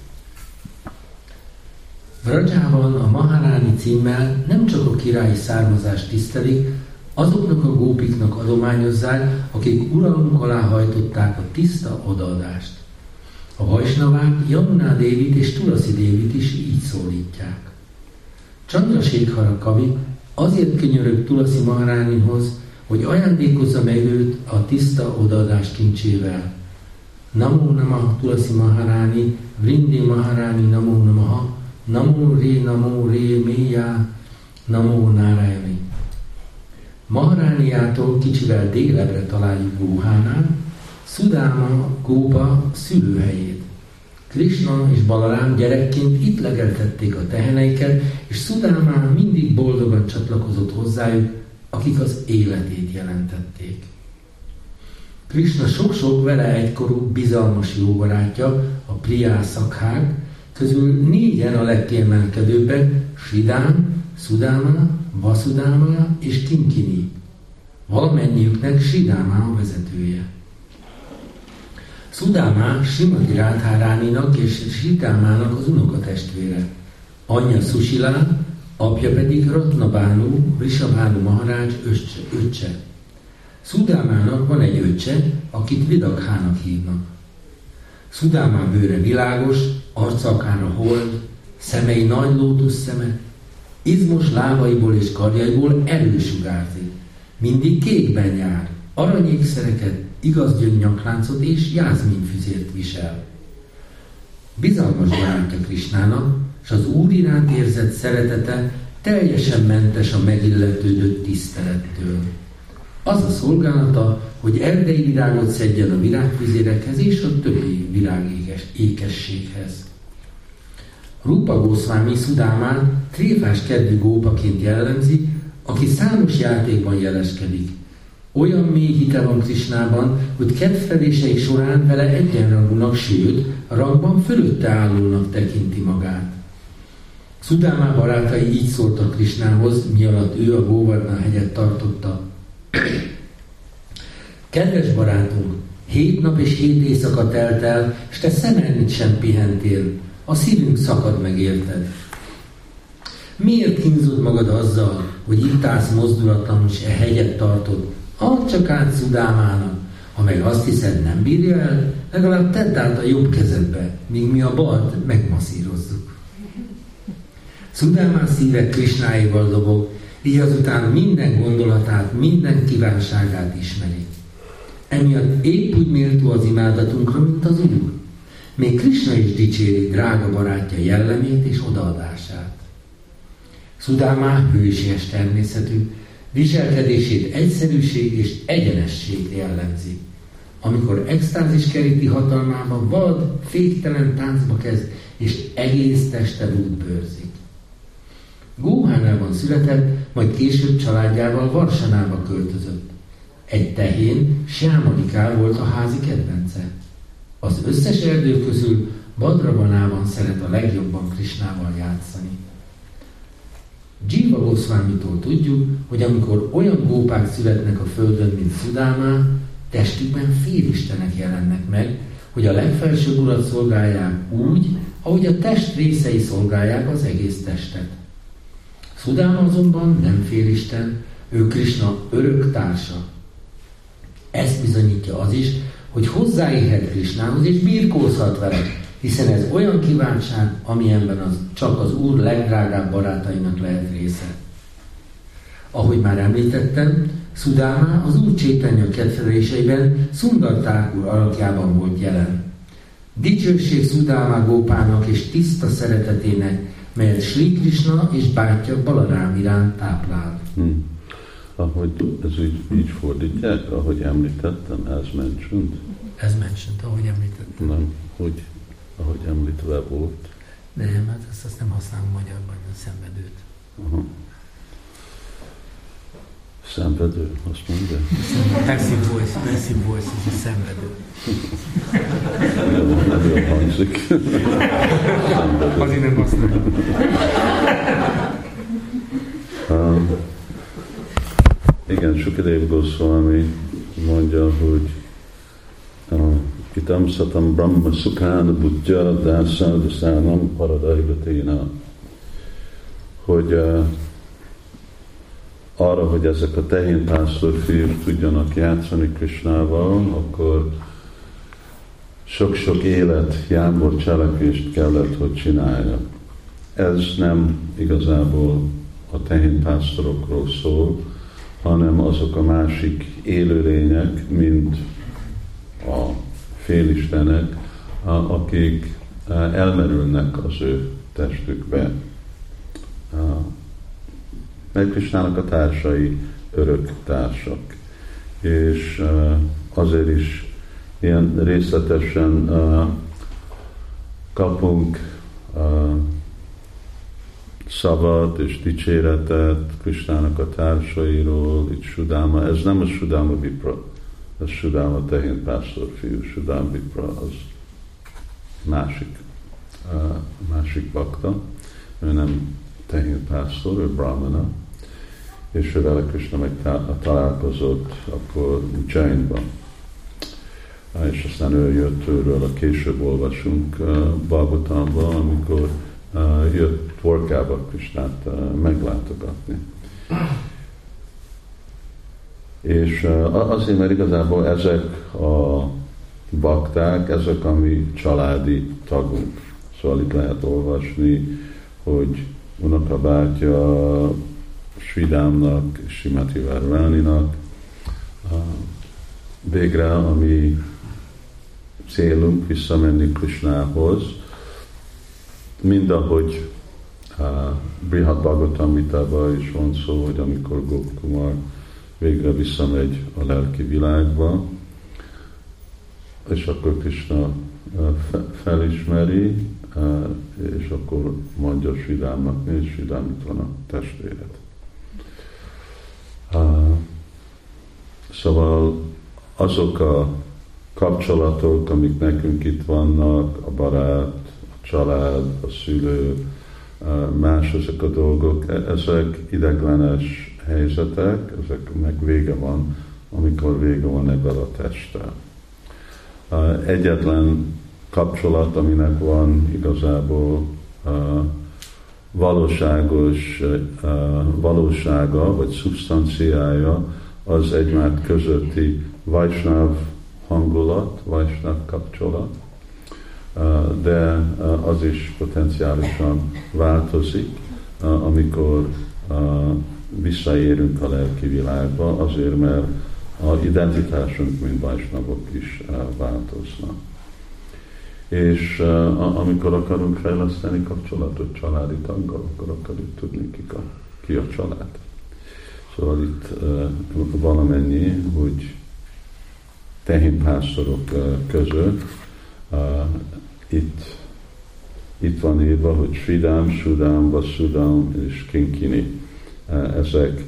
Vrajában a Maharáni címmel nem csak a királyi származást tisztelik, azoknak a gópiknak adományozzák, akik uralmuk alá hajtották a tiszta odaadást. A Vajsnavák Jamuná Dévit és Tulasi Dévit is így szólítják. Chandrasekhara Kavi azért könyörög Tulasi Maharánihoz, hogy ajándékozza meg őt a tiszta odaadás kincsével. Namo Namaha Tulasi Maharáni, Vrindi Maharáni Namo Namaha, Namo Ré Namo Ré Méja, Namo Nárajani. Maharániától kicsivel délebre találjuk Góhánál, Szudáma Gópa szülőhelyét. Krishna és Balarám gyerekként itt legeltették a teheneiket, és Szudámán mindig boldogan csatlakozott hozzájuk, akik az életét jelentették. Krishna sok-sok vele egykorú bizalmas jóbarátja, a Priászakhág, közül négyen a legkiemelkedőbbek, Sidán, Szudáma, Vasudáma és Kinkini. Valamennyiüknek Sidáma a vezetője. Szudámá Simati Rádháráninak és Sidámának az unokatestvére. Anyja Susilá, apja pedig Ratnabánu, Risabánu Maharács öccse. Szudámának van egy öccse, akit Vidakhának hívnak. Szudámá bőre világos, arca akár a hold, szemei nagy lótusz szeme, izmos lábaiból és karjaiból erősugárzik. Mindig kékben jár, aranyékszereket, igaz gyöngyakláncot és jázminfüzért visel. Bizalmas barátja Krisnának, és az Úr iránt érzett szeretete teljesen mentes a megilletődött tisztelettől. Az a szolgálata, hogy erdei virágot szedjen a virágfüzérekhez és a többi virágékességhez. Rupa Goswami Szudámán tréfás kedvű gópaként jellemzi, aki számos játékban jeleskedik. Olyan mély hite van Krisnában, hogy kedvfelései során vele egyenrangúnak, sőt, rangban fölötte állónak tekinti magát. Szudámá barátai így szóltak Krisnához, mi alatt ő a Góvarna hegyet tartotta. Kedves barátunk, hét nap és hét éjszaka telt el, és te szemelnit sem pihentél. A szívünk szakad meg érted. Miért kínzod magad azzal, hogy itt állsz mozdulatlanul, és e hegyet tartod? Add csak át Szudámának. Ha meg azt hiszed, nem bírja el, legalább tedd át a jobb kezedbe, míg mi a balt megmasszírozzuk. Szudámán szíve Krisnáival dobog, így azután minden gondolatát, minden kívánságát ismeri. Emiatt épp úgy méltó az imádatunkra, mint az Úr. Még Krishna is dicséri drága barátja jellemét és odaadását. Szudámá hősies természetű, viselkedését egyszerűség és egyenesség jellemzi. Amikor extázis keríti hatalmába, vad, féktelen táncba kezd, és egész teste útbőrzik. Góhánában született, majd később családjával Varsanába költözött. Egy tehén, Siámadikál volt a házi kedvence. Az összes erdő közül Badrabanában szeret a legjobban Krisnával játszani. Jiva Goswamitól tudjuk, hogy amikor olyan gópák születnek a földön, mint Szudámá, testükben félistenek jelennek meg, hogy a legfelsőbb urat szolgálják úgy, ahogy a test részei szolgálják az egész testet. Szudáma azonban nem félisten, ő Krishna örök társa. Ezt bizonyítja az is, hogy hozzáérhet Krishnához és birkózhat vele, hiszen ez olyan kívánság, amilyenben az csak az Úr legdrágább barátainak lehet része. Ahogy már említettem, Szudáma az Úr Csétanya kedveléseiben Szundarták úr alakjában volt jelen. Dicsőség Szudáma gópának és tiszta szeretetének, melyet Sri Krishna és bátyja Balarám iránt táplál. Hmm. Ahogy ez így, így fordítják, ahogy említettem, ez mentioned? Ez mentioned, ahogy említettem. Nem, hogy ahogy említve volt. Nem, hát ezt, azt nem használom magyarban, a szenvedőt. Aha. Szenvedő, azt mondja? Passive voice, passive voice, ez a szenvedő. Nem, jól hangzik. Azért nem használom. Um, igen, Sukadev Goswami mondja, hogy uh, Kitam satam brahma sukhana buddha dasa dasanam paradaivaténa. Hogy uh, arra, hogy ezek a tehénpásztor fiúk tudjanak játszani Krisnával, akkor sok-sok élet, jámbor cselekvést kellett, hogy csinálja. Ez nem igazából a tehénpásztorokról szól, hanem azok a másik élőlények, mint a félistenek, akik elmerülnek az ő testükbe. Meg Krisnának a társai örök társak. És azért is ilyen részletesen kapunk szavat és dicséretet Krisnának a társairól, itt Sudáma, ez nem a Sudáma Vipra, ez Sudám a tehén pásztor fiú, Sudám Vipra, az másik, másik bakta, ő nem tehén pásztor, ő brahmana, és ő vele Krishna meg találkozott akkor Jainban. És aztán ő jött őről, a később olvasunk Bhagavatamban, amikor jött Torkába Krishnát meglátogatni. És azért, mert igazából ezek a bakták, ezek a mi családi tagunk. Szóval itt lehet olvasni, hogy unokabátya Svidámnak, Simati Várváninak, végre a mi célunk visszamenni Krishnához, mind ahogy uh, Brihad Bhagavatamritában is van szó, hogy amikor Gopkumar végre visszamegy a lelki világba, és akkor Krishna felismeri, és akkor mondja Svidámnak, nézd, Svidám itt van a testvéred. Szóval azok a kapcsolatok, amik nekünk itt vannak, a barát, a család, a szülő, más ezek a dolgok, e, ezek ideglenes helyzetek, ezek meg vége van, amikor vége van ebben a testtel. Egyetlen kapcsolat, aminek van igazából valóságos valósága, vagy szubstanciája, az egymás közötti Vajsnáv hangulat, Vajsnáv kapcsolat, de az is potenciálisan változik, amikor visszaérünk a lelki világba, azért mert a identitásunk, mint Vajsnavok is változnak. És amikor akarunk fejleszteni kapcsolatot családi taggal, akkor akarjuk tudni, ki a, ki a család. Szóval itt valamennyi, hogy tehénpásztorok között itt, itt van írva, hogy Sridám, Sudám, Vasudám és Kinkini. Ezek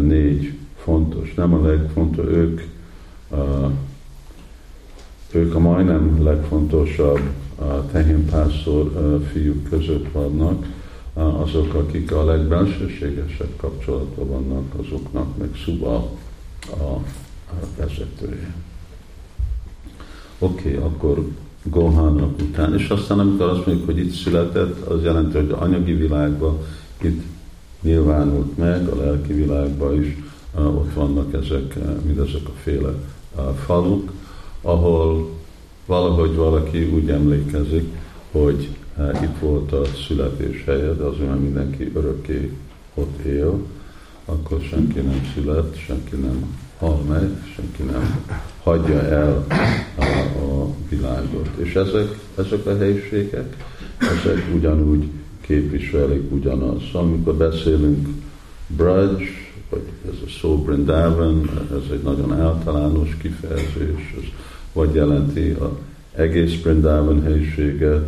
négy fontos. Nem a legfontos, ők, ők a majdnem legfontosabb tehénpásztor fiúk között vannak, azok, akik a legbelsőségesebb kapcsolatban vannak, azoknak meg Szuba a vezetője. Oké, okay, akkor Gohának után, és aztán amikor azt mondjuk, hogy itt született, az jelenti, hogy anyagi világban itt nyilvánult meg, a lelki világban is ott vannak ezek, mindezek a féle faluk, ahol valahogy valaki úgy emlékezik, hogy itt volt a születés helye, de azért mindenki örökké ott él, akkor senki nem szület, senki nem hal meg, senki nem hagyja el a, a világot. És ezek, ezek a helyiségek, ezek ugyanúgy képviselik ugyanaz. Amikor beszélünk Braj, vagy ez a szó Brindavan, ez egy nagyon általános kifejezés, ez vagy jelenti a egész Brindavan helyiséget,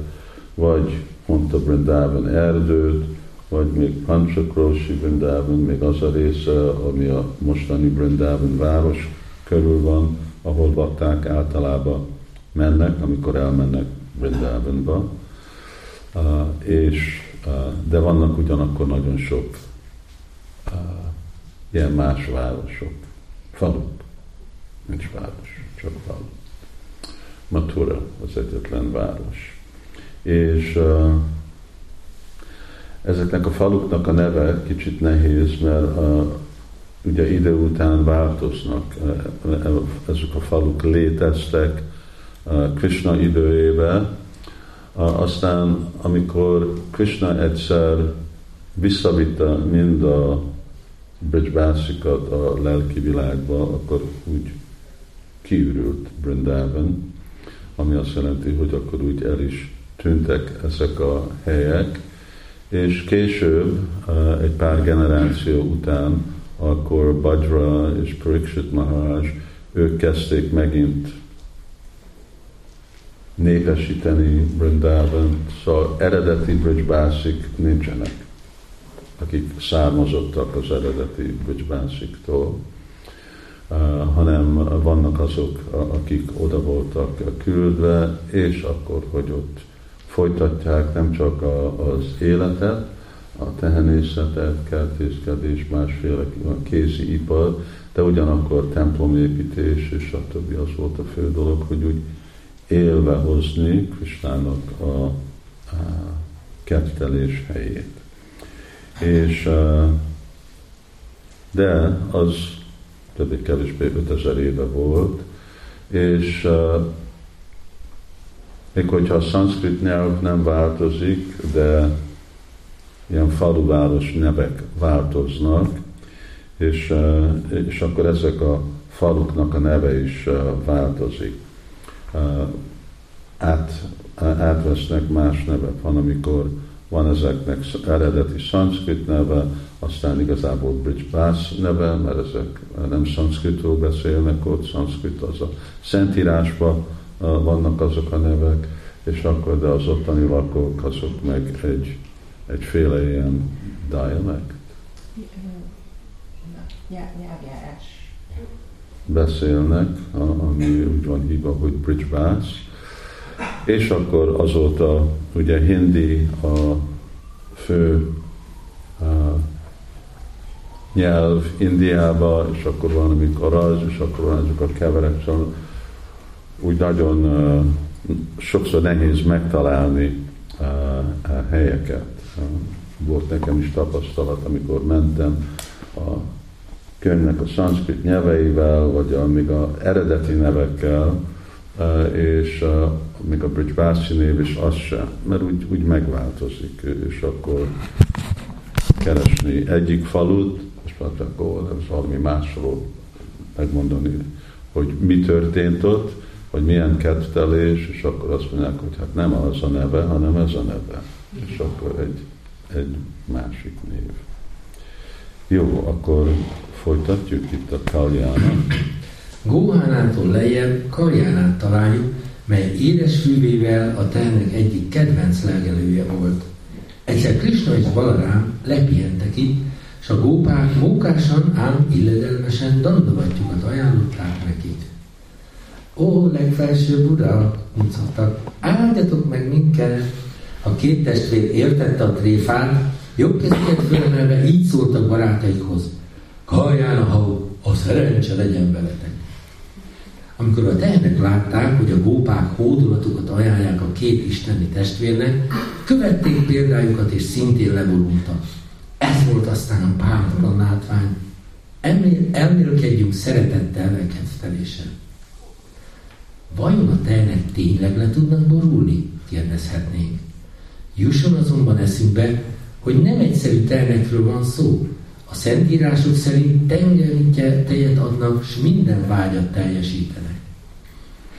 vagy mondta Brindavan erdőt, vagy még Panchakroshi Brindavan, még az a része, ami a mostani Brindavan város körül van, ahol bakták általában mennek, amikor elmennek Brindavanba, uh, és, de vannak ugyanakkor nagyon sok ilyen más városok, faluk, nincs város, csak falu. Matura az egyetlen város. És ezeknek a faluknak a neve kicsit nehéz, mert uh, ugye idő után változnak, ezek a faluk léteztek Krishna időjében, aztán amikor Krishna egyszer visszavitte mind a Bridgebászikat a lelki világba, akkor úgy kiürült Brindavan, ami azt jelenti, hogy akkor úgy el is tűntek ezek a helyek, és később, eh, egy pár generáció után, akkor Bajra és Pariksit Maharaj, ők kezdték megint népesíteni Brindavan, szóval eredeti Bridgebászik nincsenek, akik származottak az eredeti Bridgebásiktól. hanem vannak azok, akik oda voltak küldve, és akkor, hogy ott folytatják nem csak az életet, a tehenészetet, kertészkedés, másféle kézi ipar, de ugyanakkor templomépítés és többi az volt a fő dolog, hogy úgy élve hozni Kristának a, a kettelés helyét. És de az többé-kevésbé 5000 éve volt, és még hogyha a szanszkrit nyelv nem változik, de ilyen faluváros nevek változnak, és, és akkor ezek a faluknak a neve is változik. Át, átvesznek más nevek. Van, amikor van ezeknek eredeti szanszkrit neve, aztán igazából Bridge Bass neve, mert ezek nem szanszkritról beszélnek ott, szanszkrit az a Szentírásban vannak azok a nevek, és akkor, de az ottani lakók azok meg egy, egyféle ilyen dialect. Nyelvjárás. Beszélnek, ami úgy van hívva, hogy Bridge Bass, és akkor azóta ugye hindi a fő a nyelv Indiába, és akkor van, amikor az, és akkor van ezek a keverek, szóval úgy nagyon uh, sokszor nehéz megtalálni uh, uh, helyeket. Volt nekem is tapasztalat, amikor mentem a könyvnek a szanszkrit nyelveivel, vagy a, még a eredeti nevekkel, uh, és még a Bridge név is az sem, mert úgy, úgy megváltozik, és akkor keresni egyik falut, és akkor nem valami másról megmondani, hogy mi történt ott, hogy milyen kettelés, és akkor azt mondják, hogy hát nem az a neve, hanem ez a neve. És akkor egy, egy másik név. Jó, akkor folytatjuk itt a Kaljánat. Góhánától lejjebb Kaljánát találjuk, mely édes fűvével a tehenek egyik kedvenc legelője volt. Egyszer Krishna és Balarám lepihentek itt, és a gópák mókásan, ám illedelmesen dandavattyukat ajánlották nekik. Ó, legfelső Buddha, mutattak, áldjatok meg minket! A két testvér értette a tréfát, jobb kezüket fölemelve így szóltak barátaikhoz. Kaján a hau, a szerencse legyen veletek. Amikor a tehenek látták, hogy a gópák hódolatukat ajánlják a két isteni testvérnek, követték példájukat és szintén leborultak. Ez volt aztán a pártalan látvány. Elmélkedjünk szeretettel elkedvelésen. Vajon a tehenek tényleg le tudnak borulni? kérdezhetnénk. Jusson azonban eszünkbe, hogy nem egyszerű tehenekről van szó. A szentírások szerint tengernyi tejet adnak, s minden vágyat teljesítenek.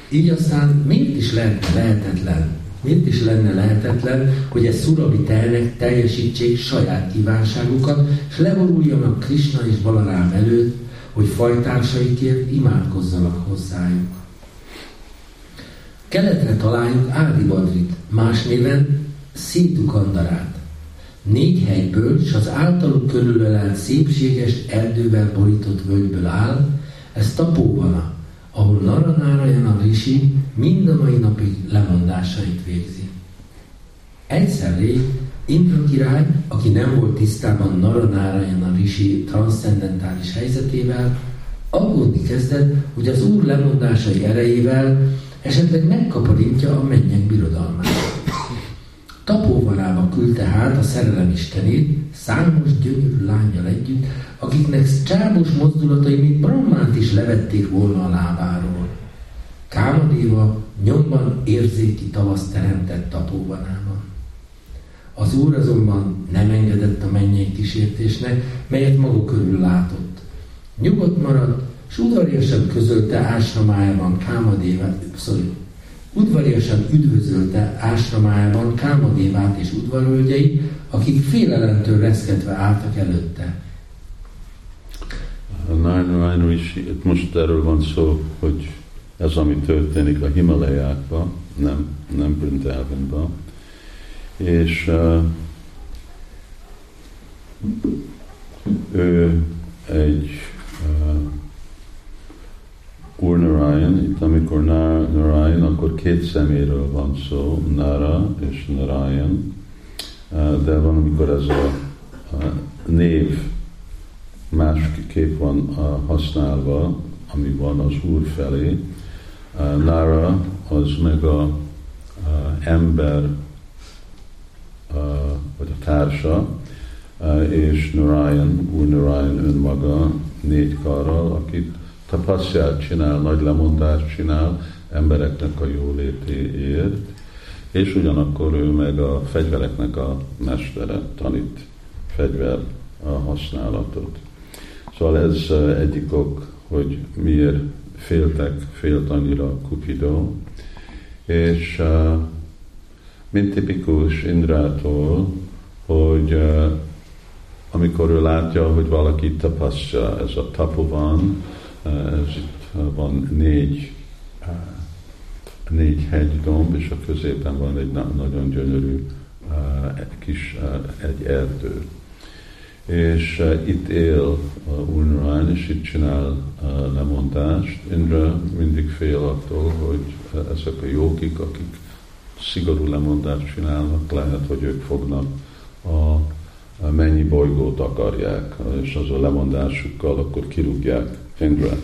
Így aztán miért is lehetne lehetetlen, miért is lenne lehetetlen, hogy ez szurabi tehenek teljesítsék saját kívánságukat, és leboruljanak Krishna és Balarám előtt, hogy fajtársaikért imádkozzanak hozzájuk. Keletre találjuk Ádi Badrit, más néven Szétukandarát. Négy helyből és az általuk körülölelt szépséges erdővel borított völgyből áll, ez Tapóvana, ahol Naranárajana Rishi mind a mai napig lemondásait végzi. Egyszer rég Indra király, aki nem volt tisztában Naranárajana Rishi transzcendentális helyzetével, aggódni kezdett, hogy az úr lemondásai erejével esetleg megkaparintja a mennyek birodalmát. Tapóvalába küldte hát a szerelem istenét, számos gyönyörű lányjal együtt, akiknek csábos mozdulatai, mint Brahmánt is levették volna a lábáról. Kámadéva nyomban érzéki tavaszt teremtett Tapóvanában. Az úr azonban nem engedett a mennyei kísértésnek, melyet maga körül látott. Nyugodt maradt, s udvariasan közölte ásramájában Kámadévát, sorry, udvariasan üdvözölte ásramájában Kámadévát és udvarölgyei, akik félelemtől reszketve álltak előtte. Nine Rishi, itt most erről van szó, hogy ez, ami történik a Himalajákban, nem, nem Brindavanban, és uh, ő egy uh, Urnarayan, itt amikor Narayan, akkor két szeméről van szó, Nara és Narayan, de van, amikor ez a, név másképp van használva, ami van az Úr felé. Nara az meg a, ember, vagy a társa, és Narayan, Úr Narayan önmaga négy karral, akit tapasszát csinál, nagy lemondást csinál embereknek a jólétéért, és ugyanakkor ő meg a fegyvereknek a mestere tanít fegyver a használatot. Szóval ez egyik ok, hogy miért féltek, félt annyira Cupido, és mint tipikus Indrától, hogy amikor ő látja, hogy valaki tapasztja, ez a tapu van, ez itt van négy, négy hegydomb, és a középen van egy nagyon gyönyörű kis egy erdő. És itt él Ulnarán, és itt csinál lemondást. Indra mindig fél attól, hogy ezek a jókik, akik szigorú lemondást csinálnak, lehet, hogy ők fognak a mennyi bolygót akarják, és az a lemondásukkal akkor kirúgják Indra.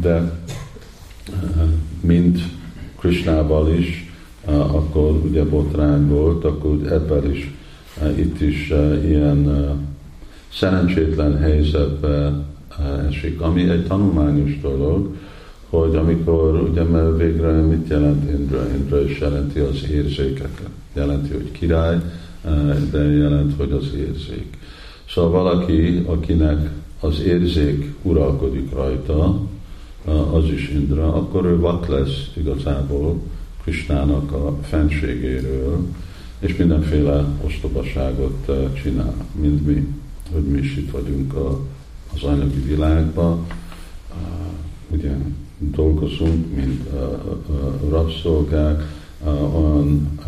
De mint Krishnával is, akkor ugye botrány volt, akkor ebben is itt is ilyen szerencsétlen helyzetbe esik, ami egy tanulmányos dolog, hogy amikor, ugye mert végre mit jelent Indra? Indra is jelenti az érzékeket. Jelenti, hogy király, de jelent, hogy az érzék. Szóval valaki, akinek az érzék uralkodik rajta, az is Indra, akkor ő vak lesz igazából Krisnának a fenségéről, és mindenféle ostobaságot csinál, mint mi, hogy mi is itt vagyunk a, az anyagi világban, ugye dolgozunk, mint rabszolgák, olyan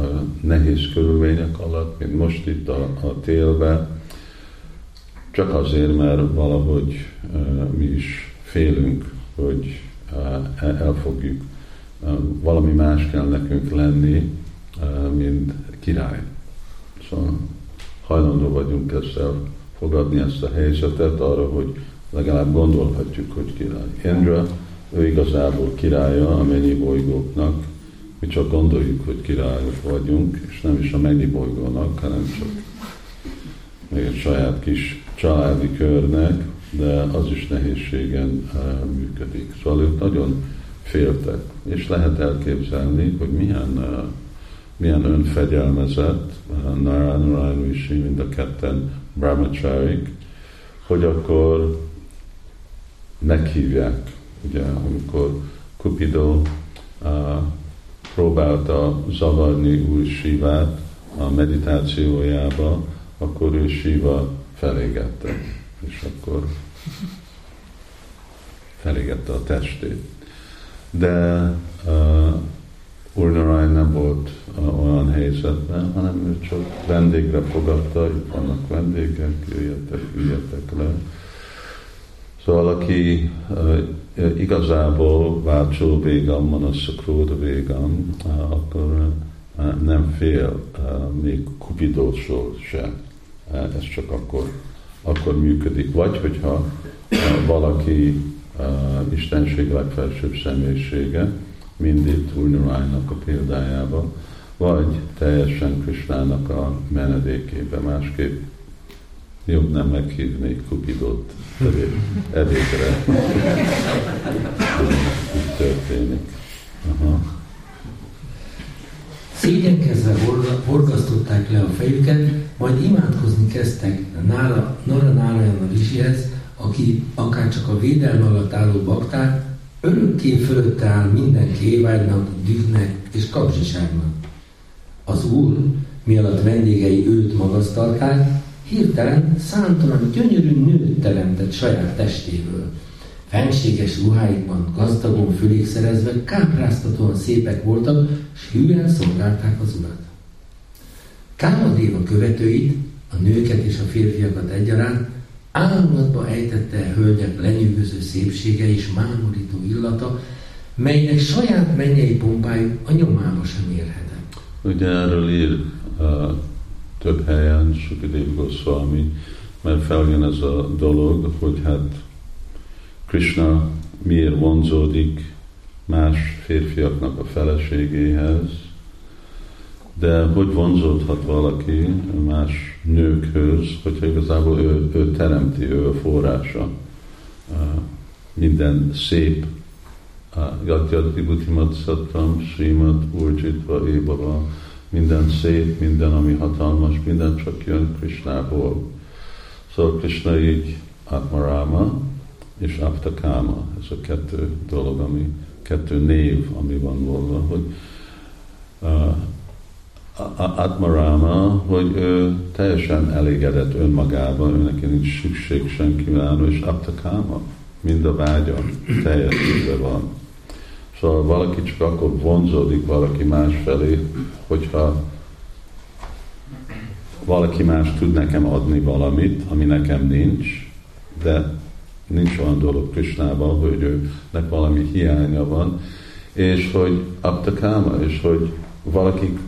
nehéz körülmények alatt, mint most itt a, a télben, csak azért, mert valahogy mi is félünk, hogy el fogjuk, valami más kell nekünk lenni, mint király. Szóval hajlandó vagyunk ezzel fogadni ezt a helyzetet arra, hogy legalább gondolhatjuk, hogy király. Indra, ő igazából királya a mennyi bolygóknak, mi csak gondoljuk, hogy királyok vagyunk, és nem is a mennyi bolygónak, hanem csak még egy saját kis családi körnek, de az is nehézségen működik. Szóval ők nagyon féltek, és lehet elképzelni, hogy milyen milyen önfegyelmezett, Narayana Rishi, mind a ketten brahmacharik, hogy akkor meghívják, ugye, amikor Cupido próbálta zavarni új Sivát a meditációjába, akkor ő Siva felégette, és akkor felégette a testét. De uh, Urnarayan nem volt olyan helyzetben, hanem ő csak vendégre fogadta, itt vannak vendégek, jöjjetek, üljetek le. Szóval aki uh, igazából Vácsó végam van, a Szakróda végam, uh, akkor uh, nem fél uh, még Kupidótól se. Uh, ez csak akkor, akkor működik. Vagy hogyha uh, valaki uh, Istenség legfelsőbb személyisége, mindig Úrnuránynak a példájába, vagy teljesen Krisnának a menedékébe, másképp jobb nem meghívni Kupidot edékre. Így történik. Aha. Szégyenkezve horgasztották le a fejüket, majd imádkozni kezdtek Nára, Nara a Risihez, aki akár csak a védelme alatt álló bakták, Örökké fölötte áll minden kévágynak, dühnek és kapzsiságnak. Az úr, mi alatt vendégei őt magasztalták, hirtelen számtalan gyönyörű nőt teremtett saját testéből. Fenséges ruháikban gazdagon fölékszerezve kápráztatóan szépek voltak, s hűen szolgálták az urat. Kámadéva követőit, a nőket és a férfiakat egyaránt Ámulatba ejtette a hölgyek lenyűgöző szépsége és mámorító illata, melynek saját mennyei pompájuk a nyomába sem érhetett. Ugye erről ír uh, több helyen Sukadev Goswami, mert feljön ez a dolog, hogy hát Krishna miért vonzódik más férfiaknak a feleségéhez, de hogy vonzódhat valaki más nőkhöz, hogyha igazából ő, ő teremti, ő a forrása? Minden szép Gatjad Vibhutimat Szattam, Srimat Urjitva Ébava, minden szép, minden, ami hatalmas, minden csak jön Krishnából. Szóval Krishna így Atmarama és Aptakama, ez a kettő dolog, ami, kettő név, ami van volna, hogy uh, Atmarama, hogy ő teljesen elégedett önmagában, ő neki nincs szükség senkivel, és Aptakama, mind a vágya teljesítve van. Szóval valaki csak akkor vonzódik valaki más felé, hogyha valaki más tud nekem adni valamit, ami nekem nincs, de nincs olyan dolog Krisnában, hogy őnek valami hiánya van, és hogy aptakáma, és hogy valaki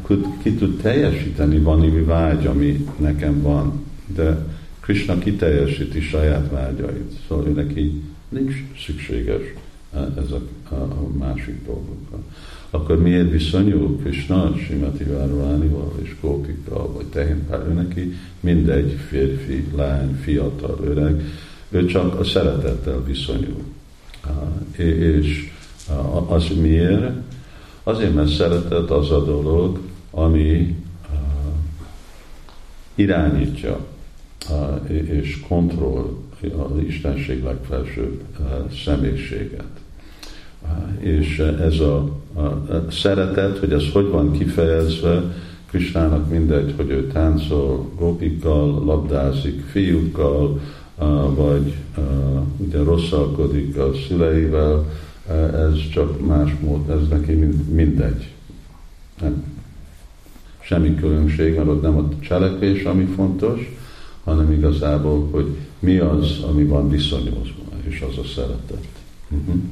ki tud teljesíteni valami vágy, ami nekem van, de Krishna kiteljesíti saját vágyait, szóval neki nincs szükséges ez a, a, a másik dolgokkal. Akkor miért viszonyul Krishna Simati Várvánival és Gópikkal, vagy Tehénpár, ő neki mindegy férfi, lány, fiatal, öreg, ő csak a szeretettel viszonyul. És az miért? Azért, mert szeretet az a dolog, ami irányítja és kontroll az Istenség legfelsőbb személyiséget. És ez a, szeretet, hogy ez hogy van kifejezve, Kristának mindegy, hogy ő táncol gópikkal, labdázik fiúkkal, vagy ugye rosszalkodik a szüleivel, ez csak más mód, ez neki mindegy. Nem. Semmi különbség, mert ott nem a cselekvés, ami fontos, hanem igazából, hogy mi az, ami van viszonyozva, és az a szeretet. Uh-huh.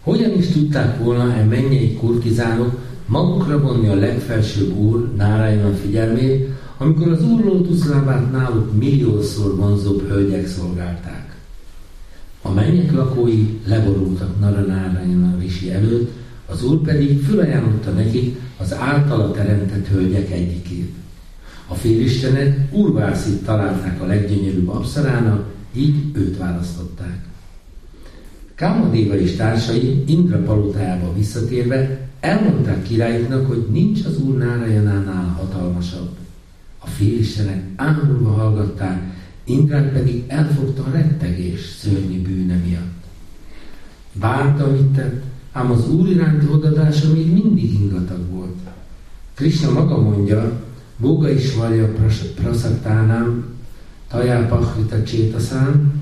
Hogyan is tudták volna e mennyei kurtizánok magukra vonni a legfelsőbb úr Náráján figyelmét, amikor az úr lótuszlábát náluk milliószor vonzóbb hölgyek szolgálták. A mennyek lakói leborultak Naranárayan Risi előtt, az úr pedig fölajánlotta nekik az általa teremtett hölgyek egyikét. A félistenek Urvászit találták a leggyönyörűbb abszarának, így őt választották. Kámadéva és társai Indra palotájába visszatérve elmondták királyuknak, hogy nincs az úr Nárajanánál hatalmasabb. A félistenek ámulva hallgatták, Indrát pedig elfogta a rettegés szörnyű bűne miatt. Bárta, amit tett, ám az úr iránti odadása még mindig ingatag volt. Krishna maga mondja, Boga is varja praszaktánám, tajápahrita csétaszán,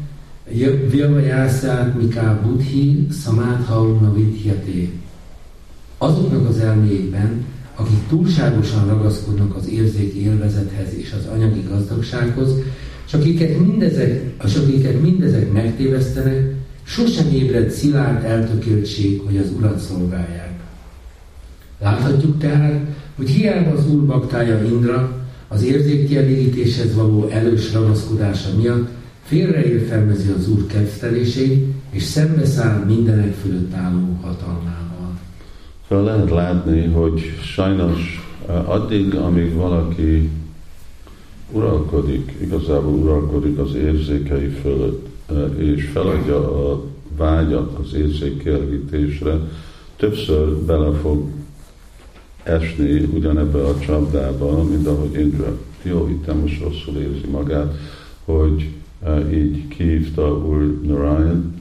Vyavajászát Miká Budhi Samáthauna Vidhyaté. Azoknak az elméjében, akik túlságosan ragaszkodnak az érzéki élvezethez és az anyagi gazdagsághoz, és akiket mindezek, és akiket mindezek megtévesztenek, sosem ébred szilárd eltökéltség, hogy az Urat szolgálják. Láthatjuk tehát, hogy hiába az Úr baktája Indra az érzékkielégítéshez való elős ragaszkodása miatt félreértelmezi az Úr kedvtelését, és szembeszáll mindenek fölött álló hatalmával. Szóval lehet látni, hogy sajnos addig, amíg valaki uralkodik, igazából uralkodik az érzékei fölött, és feladja a vágyat az érzékkielégítésre, többször bele fog esni ugyanebbe a csapdába, mint ahogy Indra. Jó, itt most rosszul érzi magát, hogy így kihívta Úr Narayan,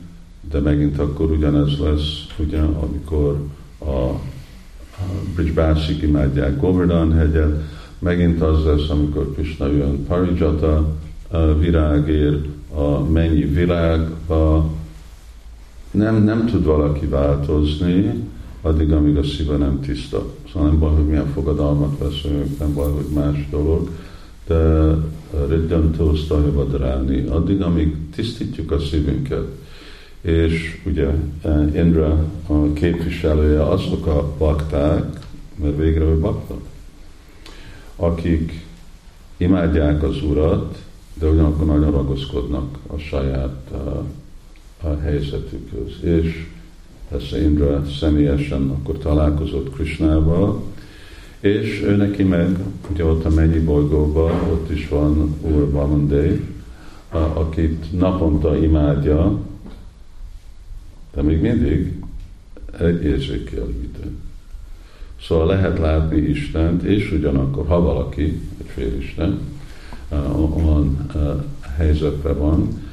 de megint akkor ugyanez lesz, ugye, amikor a, Bridgebásik imádják Govardhan hegyet, megint az lesz, amikor Krishna jön Parijata virágér, a mennyi világba, nem, nem tud valaki változni, addig, amíg a szíve nem tiszta. Szóval nem baj, hogy milyen fogadalmat veszünk, nem baj, hogy más dolog, de Riddhantó Stajavadarálni, addig, amíg tisztítjuk a szívünket, és ugye Indra a képviselője azok a bakták, mert végre ő bakta, akik imádják az Urat, de ugyanakkor nagyon ragaszkodnak a saját a, a helyzetükhöz. És persze Indra személyesen akkor találkozott Krishnával, és ő neki meg, ugye ott a mennyi bolygóban, ott is van Úr Vamandev, akit naponta imádja, de még mindig egy érzékel idő. Szóval lehet látni Istent, és ugyanakkor, ha valaki, egy félisten, olyan helyzetben van,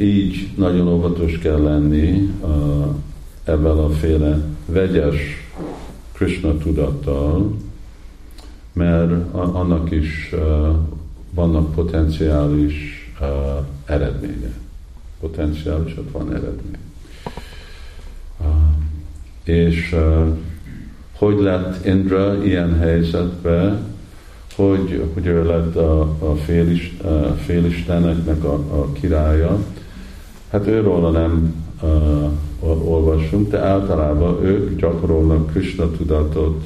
így nagyon óvatos kell lenni ebben a féle vegyes Krishna tudattal, mert annak is vannak potenciális eredménye. Potenciális, ott van eredmény. És hogy lett Indra ilyen helyzetben, hogy, hogy ő lett a, a, félist, a félisteneknek a, a királya. Hát őról nem uh, olvasunk, de általában ők gyakorolnak Krishna tudatot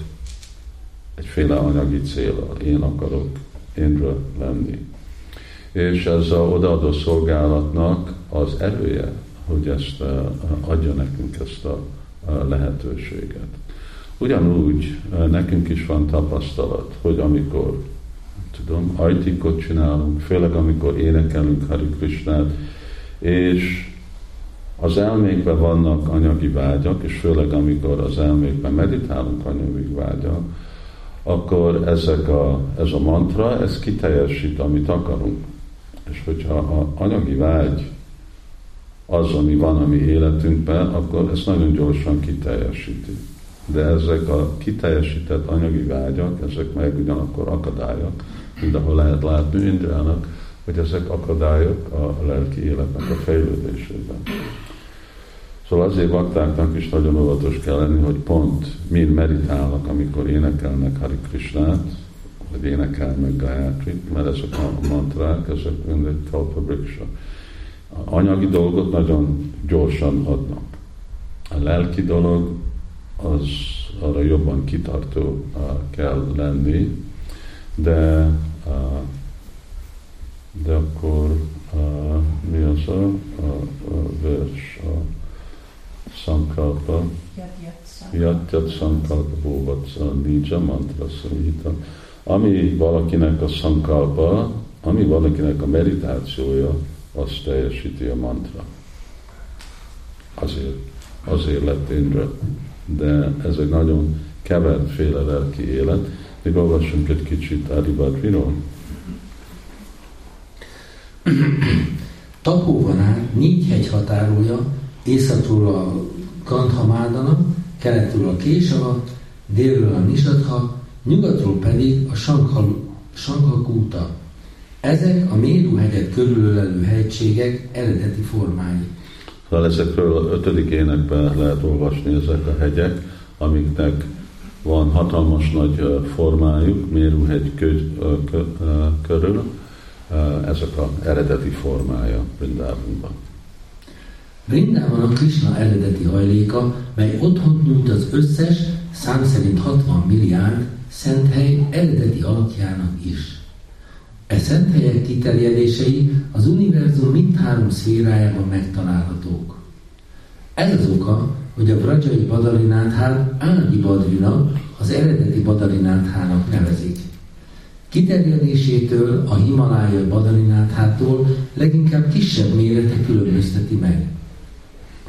egyféle anyagi célral. Én akarok Indra lenni. És ez a odaadó szolgálatnak az erője, hogy ezt uh, adja nekünk ezt a lehetőséget. Ugyanúgy nekünk is van tapasztalat, hogy amikor tudom, ajtikot csinálunk, főleg amikor énekelünk Hari Krishnát, és az elmékben vannak anyagi vágyak, és főleg amikor az elmékben meditálunk anyagi vágyak, akkor ezek a, ez a mantra, ez kiteljesít, amit akarunk. És hogyha a anyagi vágy az, ami van a mi életünkben, akkor ezt nagyon gyorsan kiteljesíti de ezek a kiteljesített anyagi vágyak, ezek meg ugyanakkor akadályok, mint ahol lehet látni Indrának, hogy ezek akadályok a lelki életnek a fejlődésében. Szóval azért baktáknak is nagyon óvatos kell lenni, hogy pont mind meditálnak, amikor énekelnek Hari Krishnát, vagy énekelnek Gayatri, mert ezek a mantrák, ezek mind egy kalpabriksa. Anyagi dolgot nagyon gyorsan adnak. A lelki dolog az arra jobban kitartó kell lenni, de, de akkor mi az a, a, a vers, a Sankalpa, Yatjat Sankalpa Bóvatsa Nija Mantra Samhita. Ami valakinek a Sankalpa, ami valakinek a meditációja, azt teljesíti a mantra. Azért, azért lett Indra de ez egy nagyon kevert féle lelki élet. Még olvassunk egy kicsit Adibadriról. Tapóvanán négy hegy határolja, északról a Gandhamádana, keletről a Késava, délről a Nisadha, nyugatról pedig a Sankakúta. Ezek a Méru-hegyet körülölelő hegységek eredeti formái. Szóval ezekről a ötödik énekben lehet olvasni ezek a hegyek, amiknek van hatalmas nagy formájuk, Méruhegy kö, kö, körül, ezek a eredeti formája Brindávonban. Vrindában a Krishna eredeti hajléka, mely otthon nyújt az összes, szám szerint 60 milliárd szent hely eredeti alakjának is. E szent helyek kiterjedései az univerzum mindhárom szférájában megtalálhatók. Ez az oka, hogy a Brajai Badarináthát Ági Badrina az eredeti Badarináthának nevezik. Kiterjedésétől a Himalája Badarináthától leginkább kisebb mérete különbözteti meg.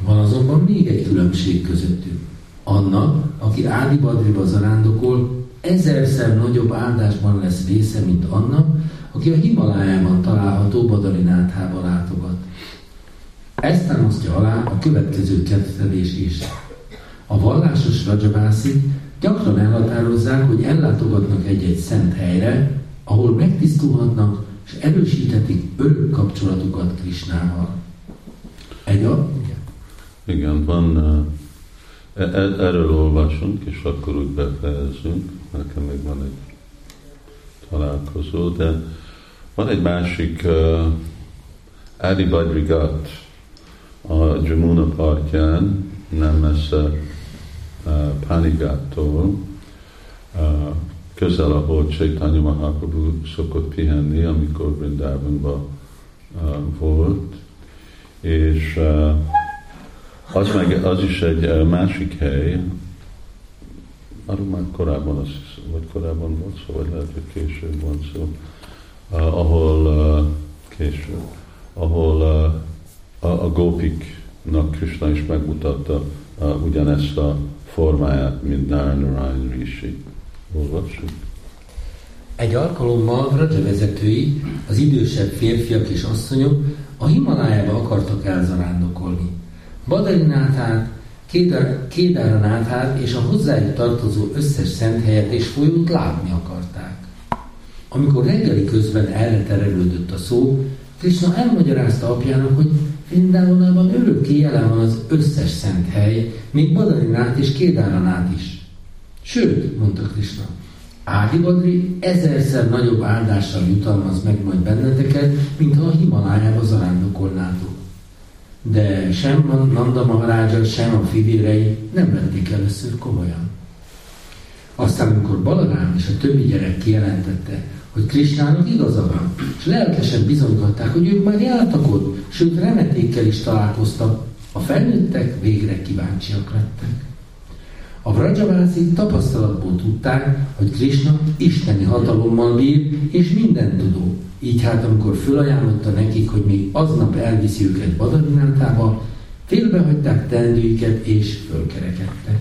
Van azonban még egy különbség közöttük. Anna, aki Ádi Badriba zarándokol, ezerszer nagyobb áldásban lesz része, mint annak, aki a Himalájában található Badarináthába látogat. Ezt támasztja alá a következő kettelés is. A vallásos rajabászik gyakran elhatározzák, hogy ellátogatnak egy-egy szent helyre, ahol megtisztulhatnak és erősíthetik örök kapcsolatukat Krisnával. Egy a... Igen, van, e, e, erről olvasunk, és akkor úgy befejezünk. Nekem még van egy találkozó, de van egy másik uh, Adi Badrigat a Jamuna partján, nem messze uh, Panigattól, uh, közel, ahol Chaitanya Mahaprabhu szokott pihenni, amikor Vrindavanban uh, volt, és uh, az, meg, az is egy uh, másik hely, arról már korábban, az, vagy korábban volt szó, vagy lehet, hogy később volt szó, ahol uh, később, ahol uh, a, a gópiknak Krishna is megmutatta uh, ugyanezt a formáját, mint Narayana Rishi. Olvassuk. Egy alkalommal Vraja vezetői, az idősebb férfiak és asszonyok a Himalájába akartak elzarándokolni. Badarináthát, Kédáranáthát és a hozzájuk tartozó összes szent helyet és folyót látni akarták. Amikor reggeli közben erre terelődött a szó, Krishna elmagyarázta apjának, hogy Vrindávonában örökké jelen van az összes szent hely, még Badarinát és Kédáranát is. Sőt, mondta Krishna, Ádibadri ezerszer nagyobb áldással jutalmaz meg majd benneteket, mint ha a Himalájába zarándokolnátok. De sem Nanda Maharája, sem a fivérei nem vették először komolyan. Aztán, amikor Balarám és a többi gyerek kijelentette, hogy Krisnának igaza van, és lelkesen bizonygatták, hogy ők már jártak ott, sőt remetékkel is találkoztak, a felnőttek végre kíváncsiak lettek. A Vrajavászik tapasztalatból tudták, hogy Krishna isteni hatalommal bír és minden tudó. Így hát, amikor fölajánlotta nekik, hogy még aznap elviszi őket Badarinátába, félbehagyták teendőiket és fölkerekedtek.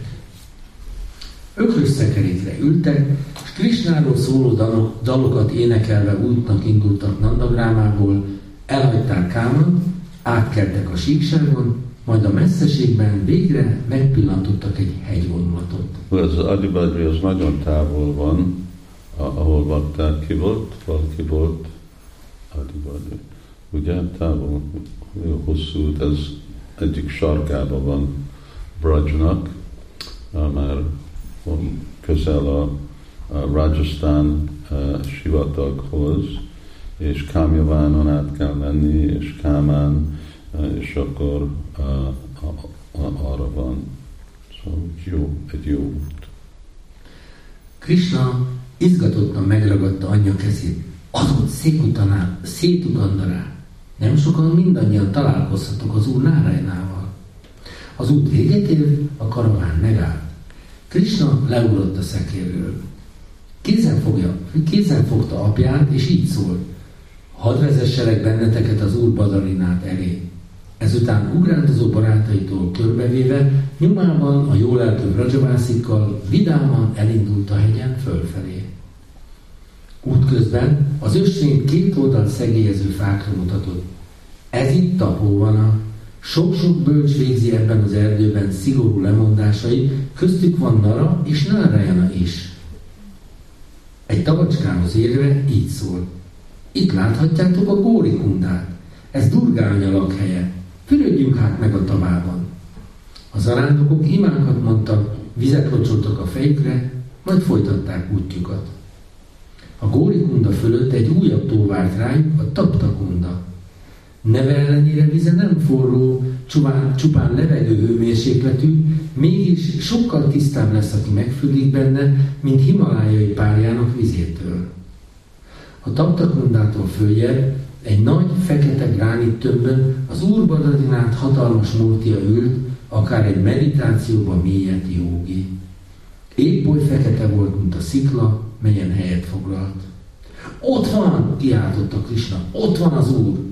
Ökrös szekerékre ültek, Krishnáról szóló dalokat énekelve útnak indultak Nandagrámából, elhagyták Káman, átkertek a síkságon, majd a messzeségben végre megpillantottak egy hegyvonulatot. Az Adibadri az nagyon távol van, ahol bakták ki volt, valaki volt Adibadri. Ugye távol, jó hosszú, ez egyik sarkában van Brajnak, már közel a Rajasthan uh, sivataghoz, és Kámjavánon át kell menni, és Kámán és akkor a, arra van. Szóval jó, egy jó út. Krishna izgatottan megragadta anyja kezét. Azon szétutanál, szétutandará. Nem sokan mindannyian találkozhatok az úr Nárajnával. Az út véget ért, a karaván megállt. Krishna leugrott a szekérről. Kézen, fogja, kézen fogta apját, és így szólt. Hadd vezesselek benneteket az úr Badarinát elé. Ezután ugrándozó barátaitól körbevéve, nyomában a jól eltő rajavászikkal vidáman elindult a hegyen fölfelé. Útközben az ösvény két oldal szegélyező fákra mutatott. Ez itt tapóvana. Sok-sok bölcs végzi ebben az erdőben szigorú lemondásai, köztük van Nara és Nárajana is. Egy tavacskához érve így szól. Itt láthatjátok a Górikundát. Ez Durgánya lakhelye. Fürödjünk hát meg a tavában. A zarándokok imákat mondtak, vizet locsoltak a fejükre, majd folytatták útjukat. A Górikunda fölött egy újabb tó várt rájuk, a Taptakunda. Neve ellenére vize nem forró, csupán, csupán levegő hőmérsékletű, mégis sokkal tisztább lesz, aki megfürdik benne, mint himalájai párjának vizétől. A Taptakundától följebb egy nagy, fekete gránit tömbön az úrbadarin át hatalmas múltia ült, akár egy meditációban mélyet jógi. Épp oly fekete volt, mint a szikla, melyen helyet foglalt. Ott van, kiáltotta Krishna, ott van az úr!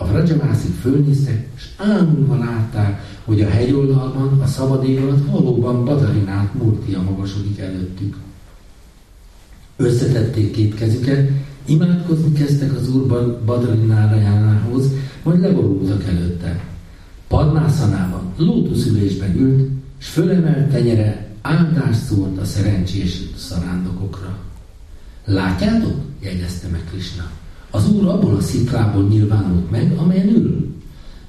A vrajamászik fölnéztek, és ámulva látták, hogy a hegyoldalban, a szabad ég alatt valóban Badarinát Murtia magasodik előttük. Összetették két kezüket, Imádkozni kezdtek az úr Badrinarájánához, majd leborultak előtte. Padmászanában, lótuszülésben ült, és fölemelt tenyere áldást szólt a szerencsés szarándokokra. Látjátok? jegyezte meg Krishna. Az úr abból a sziklából nyilvánult meg, amelyen ül.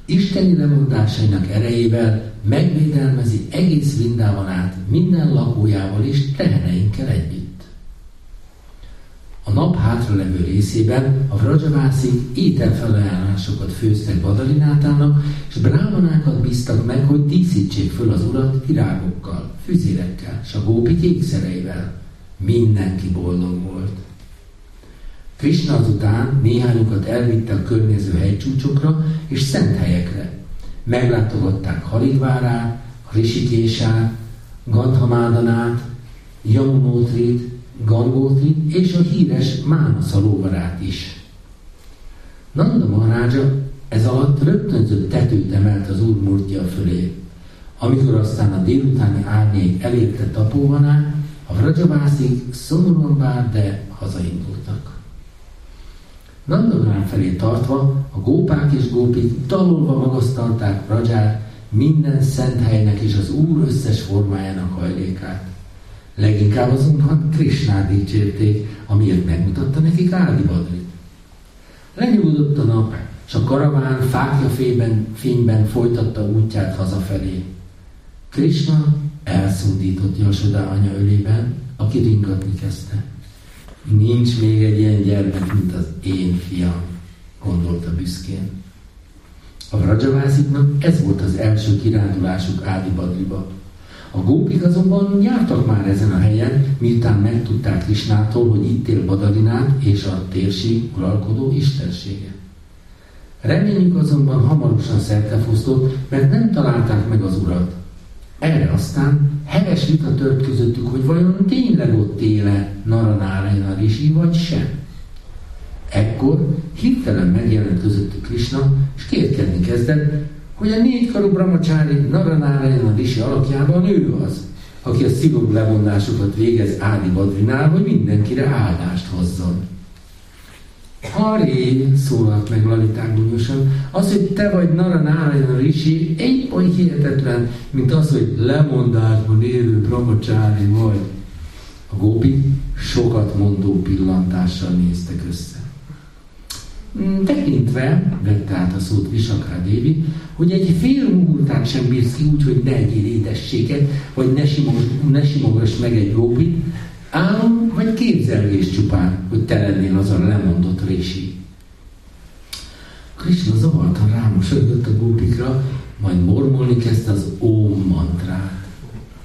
Isteni lemondásainak erejével megvédelmezi egész Vindávonát minden lakójával és teheneinkkel együtt. A nap hátralevő részében a Vrajavászik ételfelajánlásokat főztek Badarinátának, és brámanákat bíztak meg, hogy díszítsék föl az urat virágokkal, füzérekkel, és a gópik ékszereivel. Mindenki boldog volt. Krishna azután néhányukat elvitte a környező hegycsúcsokra és szent helyekre. Meglátogatták Haridvárát, Risikésát, Gandhamádanát, Yamunotrit, Gangótrit és a híres Mánasza lóvarát is. Nanda Maharája ez alatt rögtönzött tetőt emelt az úr murtja fölé. Amikor aztán a délutáni árnyék elérte Tapóvanát, a Vrajavászik szomorúan bár, de hazaindultak. Nandagrán felé tartva a gópák és gópik dalolva magasztalták Raját, minden szent helynek és az Úr összes formájának hajlékát. Leginkább azonban Krishnát dicsérték, amiért megmutatta nekik Ádi Badrit. Lenyugodott a nap, és a karaván fákja fényben, folytatta útját hazafelé. Krishna elszundított Jasoda anya ölében, aki ringatni kezdte. Nincs még egy ilyen gyermek, mint az én fiam, gondolta büszkén. A Vrajavásziknak ez volt az első kirándulásuk Ádibadriba. A gópik azonban jártak már ezen a helyen, miután megtudták Krisnától, hogy itt él Badarinát és a térség uralkodó istensége. Reményük azonban hamarosan szertefosztott, mert nem találták meg az urat. Erre aztán heves vita tört közöttük, hogy vajon tényleg ott éle Naranáraina Rishi, vagy sem. Ekkor hirtelen megjelent közöttük Krishna, és kérkedni kezdett, hogy a négy karú brahmacsári Naranáraina Rishi alakjában ő az, aki a szigorú lemondásokat végez Ádi Badrinál, hogy mindenkire áldást hozzon. Hari, szólalt meg Lalitán gúnyosan, az, hogy te vagy Nara Narayan Rishi, egy oly hihetetlen, mint az, hogy lemondásban élő brahmacsári vagy. A gópi sokat mondó pillantással néztek össze. Hmm, tekintve, vette át a szót Visakrá Dévi, hogy egy fél muhurtát sem bírsz ki úgy, hogy ne egyél édességet, vagy ne, simogass, ne simogass meg egy gópit, Álom vagy képzelés csupán, hogy te lennél az a lemondott rési. Krishna zavartan rámosolyodott a gópikra, majd mormolni kezdte az óm mantrát.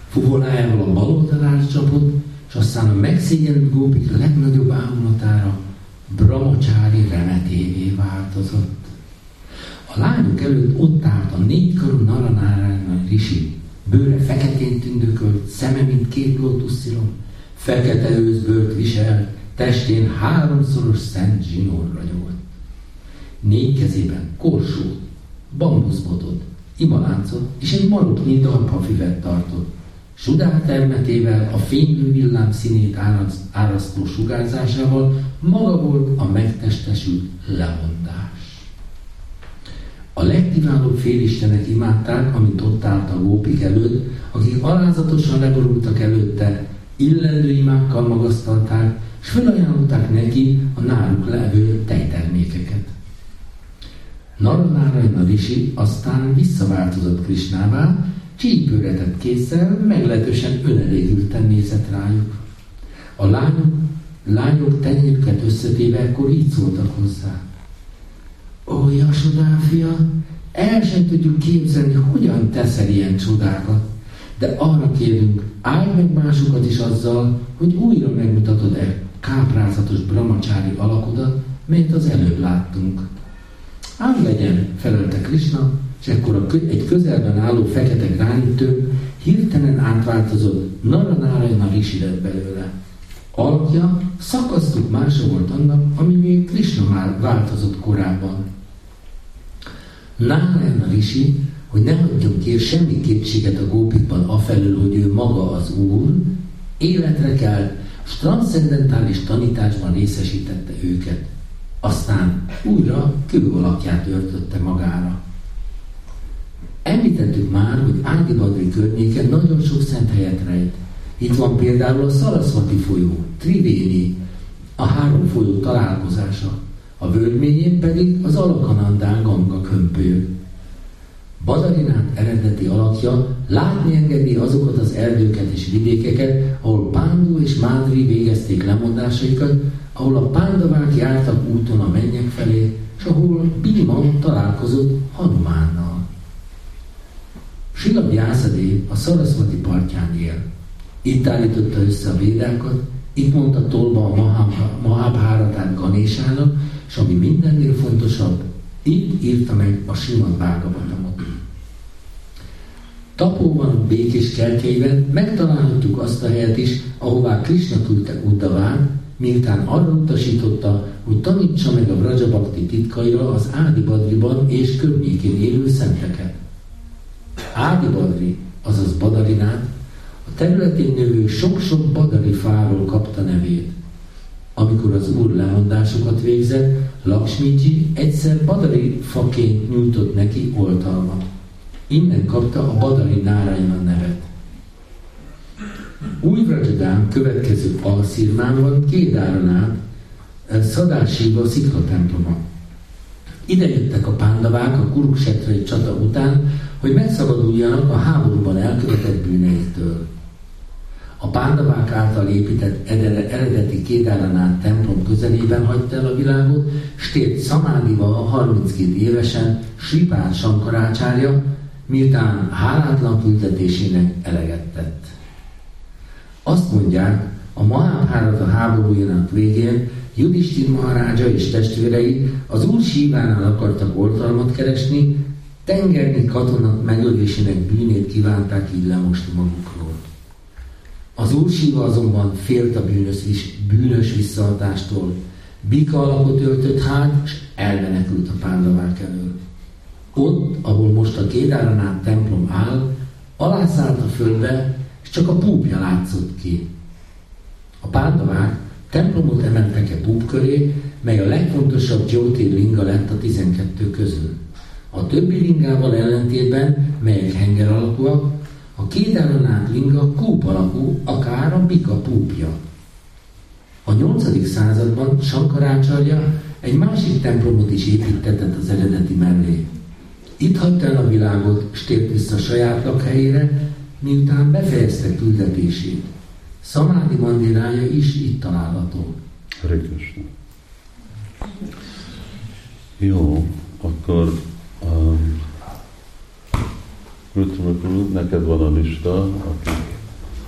Fuvolájával a bal oldalára csapott, és aztán a megszégyenült gópik legnagyobb ámulatára Brahmacsári remetévé változott. A lányok előtt ott állt a négykarú Naranárána Rishi, bőre feketén tündökölt, szeme, mint két lótuszszilom, fekete őzbőrt visel, testén háromszoros szent zsinór ragyolt. Négy kezében korsót, bambuszbotot, imaláncot és egy maroknyi darpafüvet tartott. Sudár termetével, a fénylő villám színét árasztó sugárzásával maga volt a megtestesült lemondás. A legkiválóbb félistenek imádták, amit ott állt a gópik előtt, akik alázatosan leborultak előtte, illendő imákkal magasztalták, és felajánlották neki a náluk levő tejtermékeket. Naranárajna Rishi aztán visszaváltozott Krisnává, csípőretett kézzel meglehetősen önelégülten nézett rájuk. A lányok, lányok tenyérüket összetéve akkor így szóltak hozzá. Ó, Jasodá, fia, el sem tudjuk képzelni, hogyan teszel ilyen csodákat de arra kérünk, állj meg másokat is azzal, hogy újra megmutatod-e káprázatos brahmacsári alakodat, melyet az előbb láttunk. Ám legyen, felelte Krishna, és ekkor egy közelben álló fekete gránitő hirtelen átváltozott Naranárajna Rishi lett belőle. Alkja szakasztuk mása volt annak, ami még Krishna már változott korábban. Narayana Rishi hogy ne hagyjon ki semmi kétséget a gópikban afelől, hogy ő maga az Úr, életre kell, és transzcendentális tanításban részesítette őket. Aztán újra alakját öltötte magára. Említettük már, hogy Ádibadri környéken nagyon sok szent helyet rejt. Itt van például a Szaraszvati folyó, Trivéni, a három folyó találkozása, a völgyményén pedig az Alakanandán Ganga kömpő. Badarinát eredeti alakja látni engedi azokat az erdőket és vidékeket, ahol Pándu és Mádri végezték lemondásaikat, ahol a pándavák jártak úton a mennyek felé, és ahol Bima találkozott Hanumánnal. Sila Vyászadé a Sarasvati partján él. Itt állította össze a védákat, itt mondta tolba a Mahabháratát Ganésának, és ami mindennél fontosabb, itt írta meg a Simad Bhagavatamot. Tapóban, békés kertjeiben megtalálhatjuk azt a helyet is, ahová Krishna küldte Uddaván, miután arra utasította, hogy tanítsa meg a Vrajabakti titkaira az Ádi Badriban és környékén élő szenteket. Ádi Badri, azaz Badarinát, a területén növő sok-sok badari fáról kapta nevét. Amikor az úr lemondásokat végzett, Lakshmiji egyszer badari faként nyújtott neki oltalmat. Innen kapta a badari Nárajna nevet. Új Vrajadán következő alszírmán van Kédáranát, eh, Szadásiva Szikha temploma. Ide jöttek a pándavák a Kuruksetrai csata után, hogy megszabaduljanak a háborúban elkövetett bűneiktől. A pándavák által épített eredeti Kédáranát templom közelében hagyta el a világot, s tért Szamádiva a 32 évesen Sripár Sankarácsárja, miután hálátlan küldetésének eleget tett. Azt mondják, a Mahabharata háborújának végén Judistin Maharádzsa és testvérei az úr sívánál akartak oltalmat keresni, tengernyi katonat megölésének bűnét kívánták így lemosni magukról. Az úr síva azonban félt a bűnös, bűnös visszaadástól, bika alakot öltött hát, és elmenekült a pándavák elől. Ott, ahol most a Kédáranát templom áll, alászállt a földbe, és csak a púpja látszott ki. A pándavák templomot emeltek a púp köré, mely a legfontosabb Jyotir linga lett a 12 közül. A többi lingával ellentétben, melyek henger alakúak, a Kédáranát linga kúp alakú, akár a bika púpja. A 8. században Sankarácsarja egy másik templomot is építetett az eredeti mellé. Itt hagyta el a világot, és tért vissza saját lakhelyére, miután befejezte küldetését. Szamádi mandirája is itt található. Krishna. Jó, akkor um, neked van a lista, akik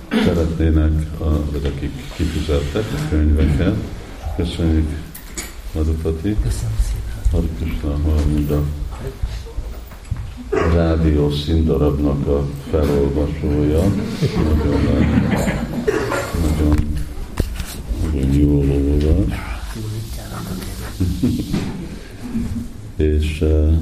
szeretnének, a, vagy akik kifizettek a könyveket. Köszönjük, Madhupati. Köszönöm szépen. Hare Krishna, rádió színdarabnak a felolvasója. Nagyon, nagyon, nagyon jól olvas. és eh,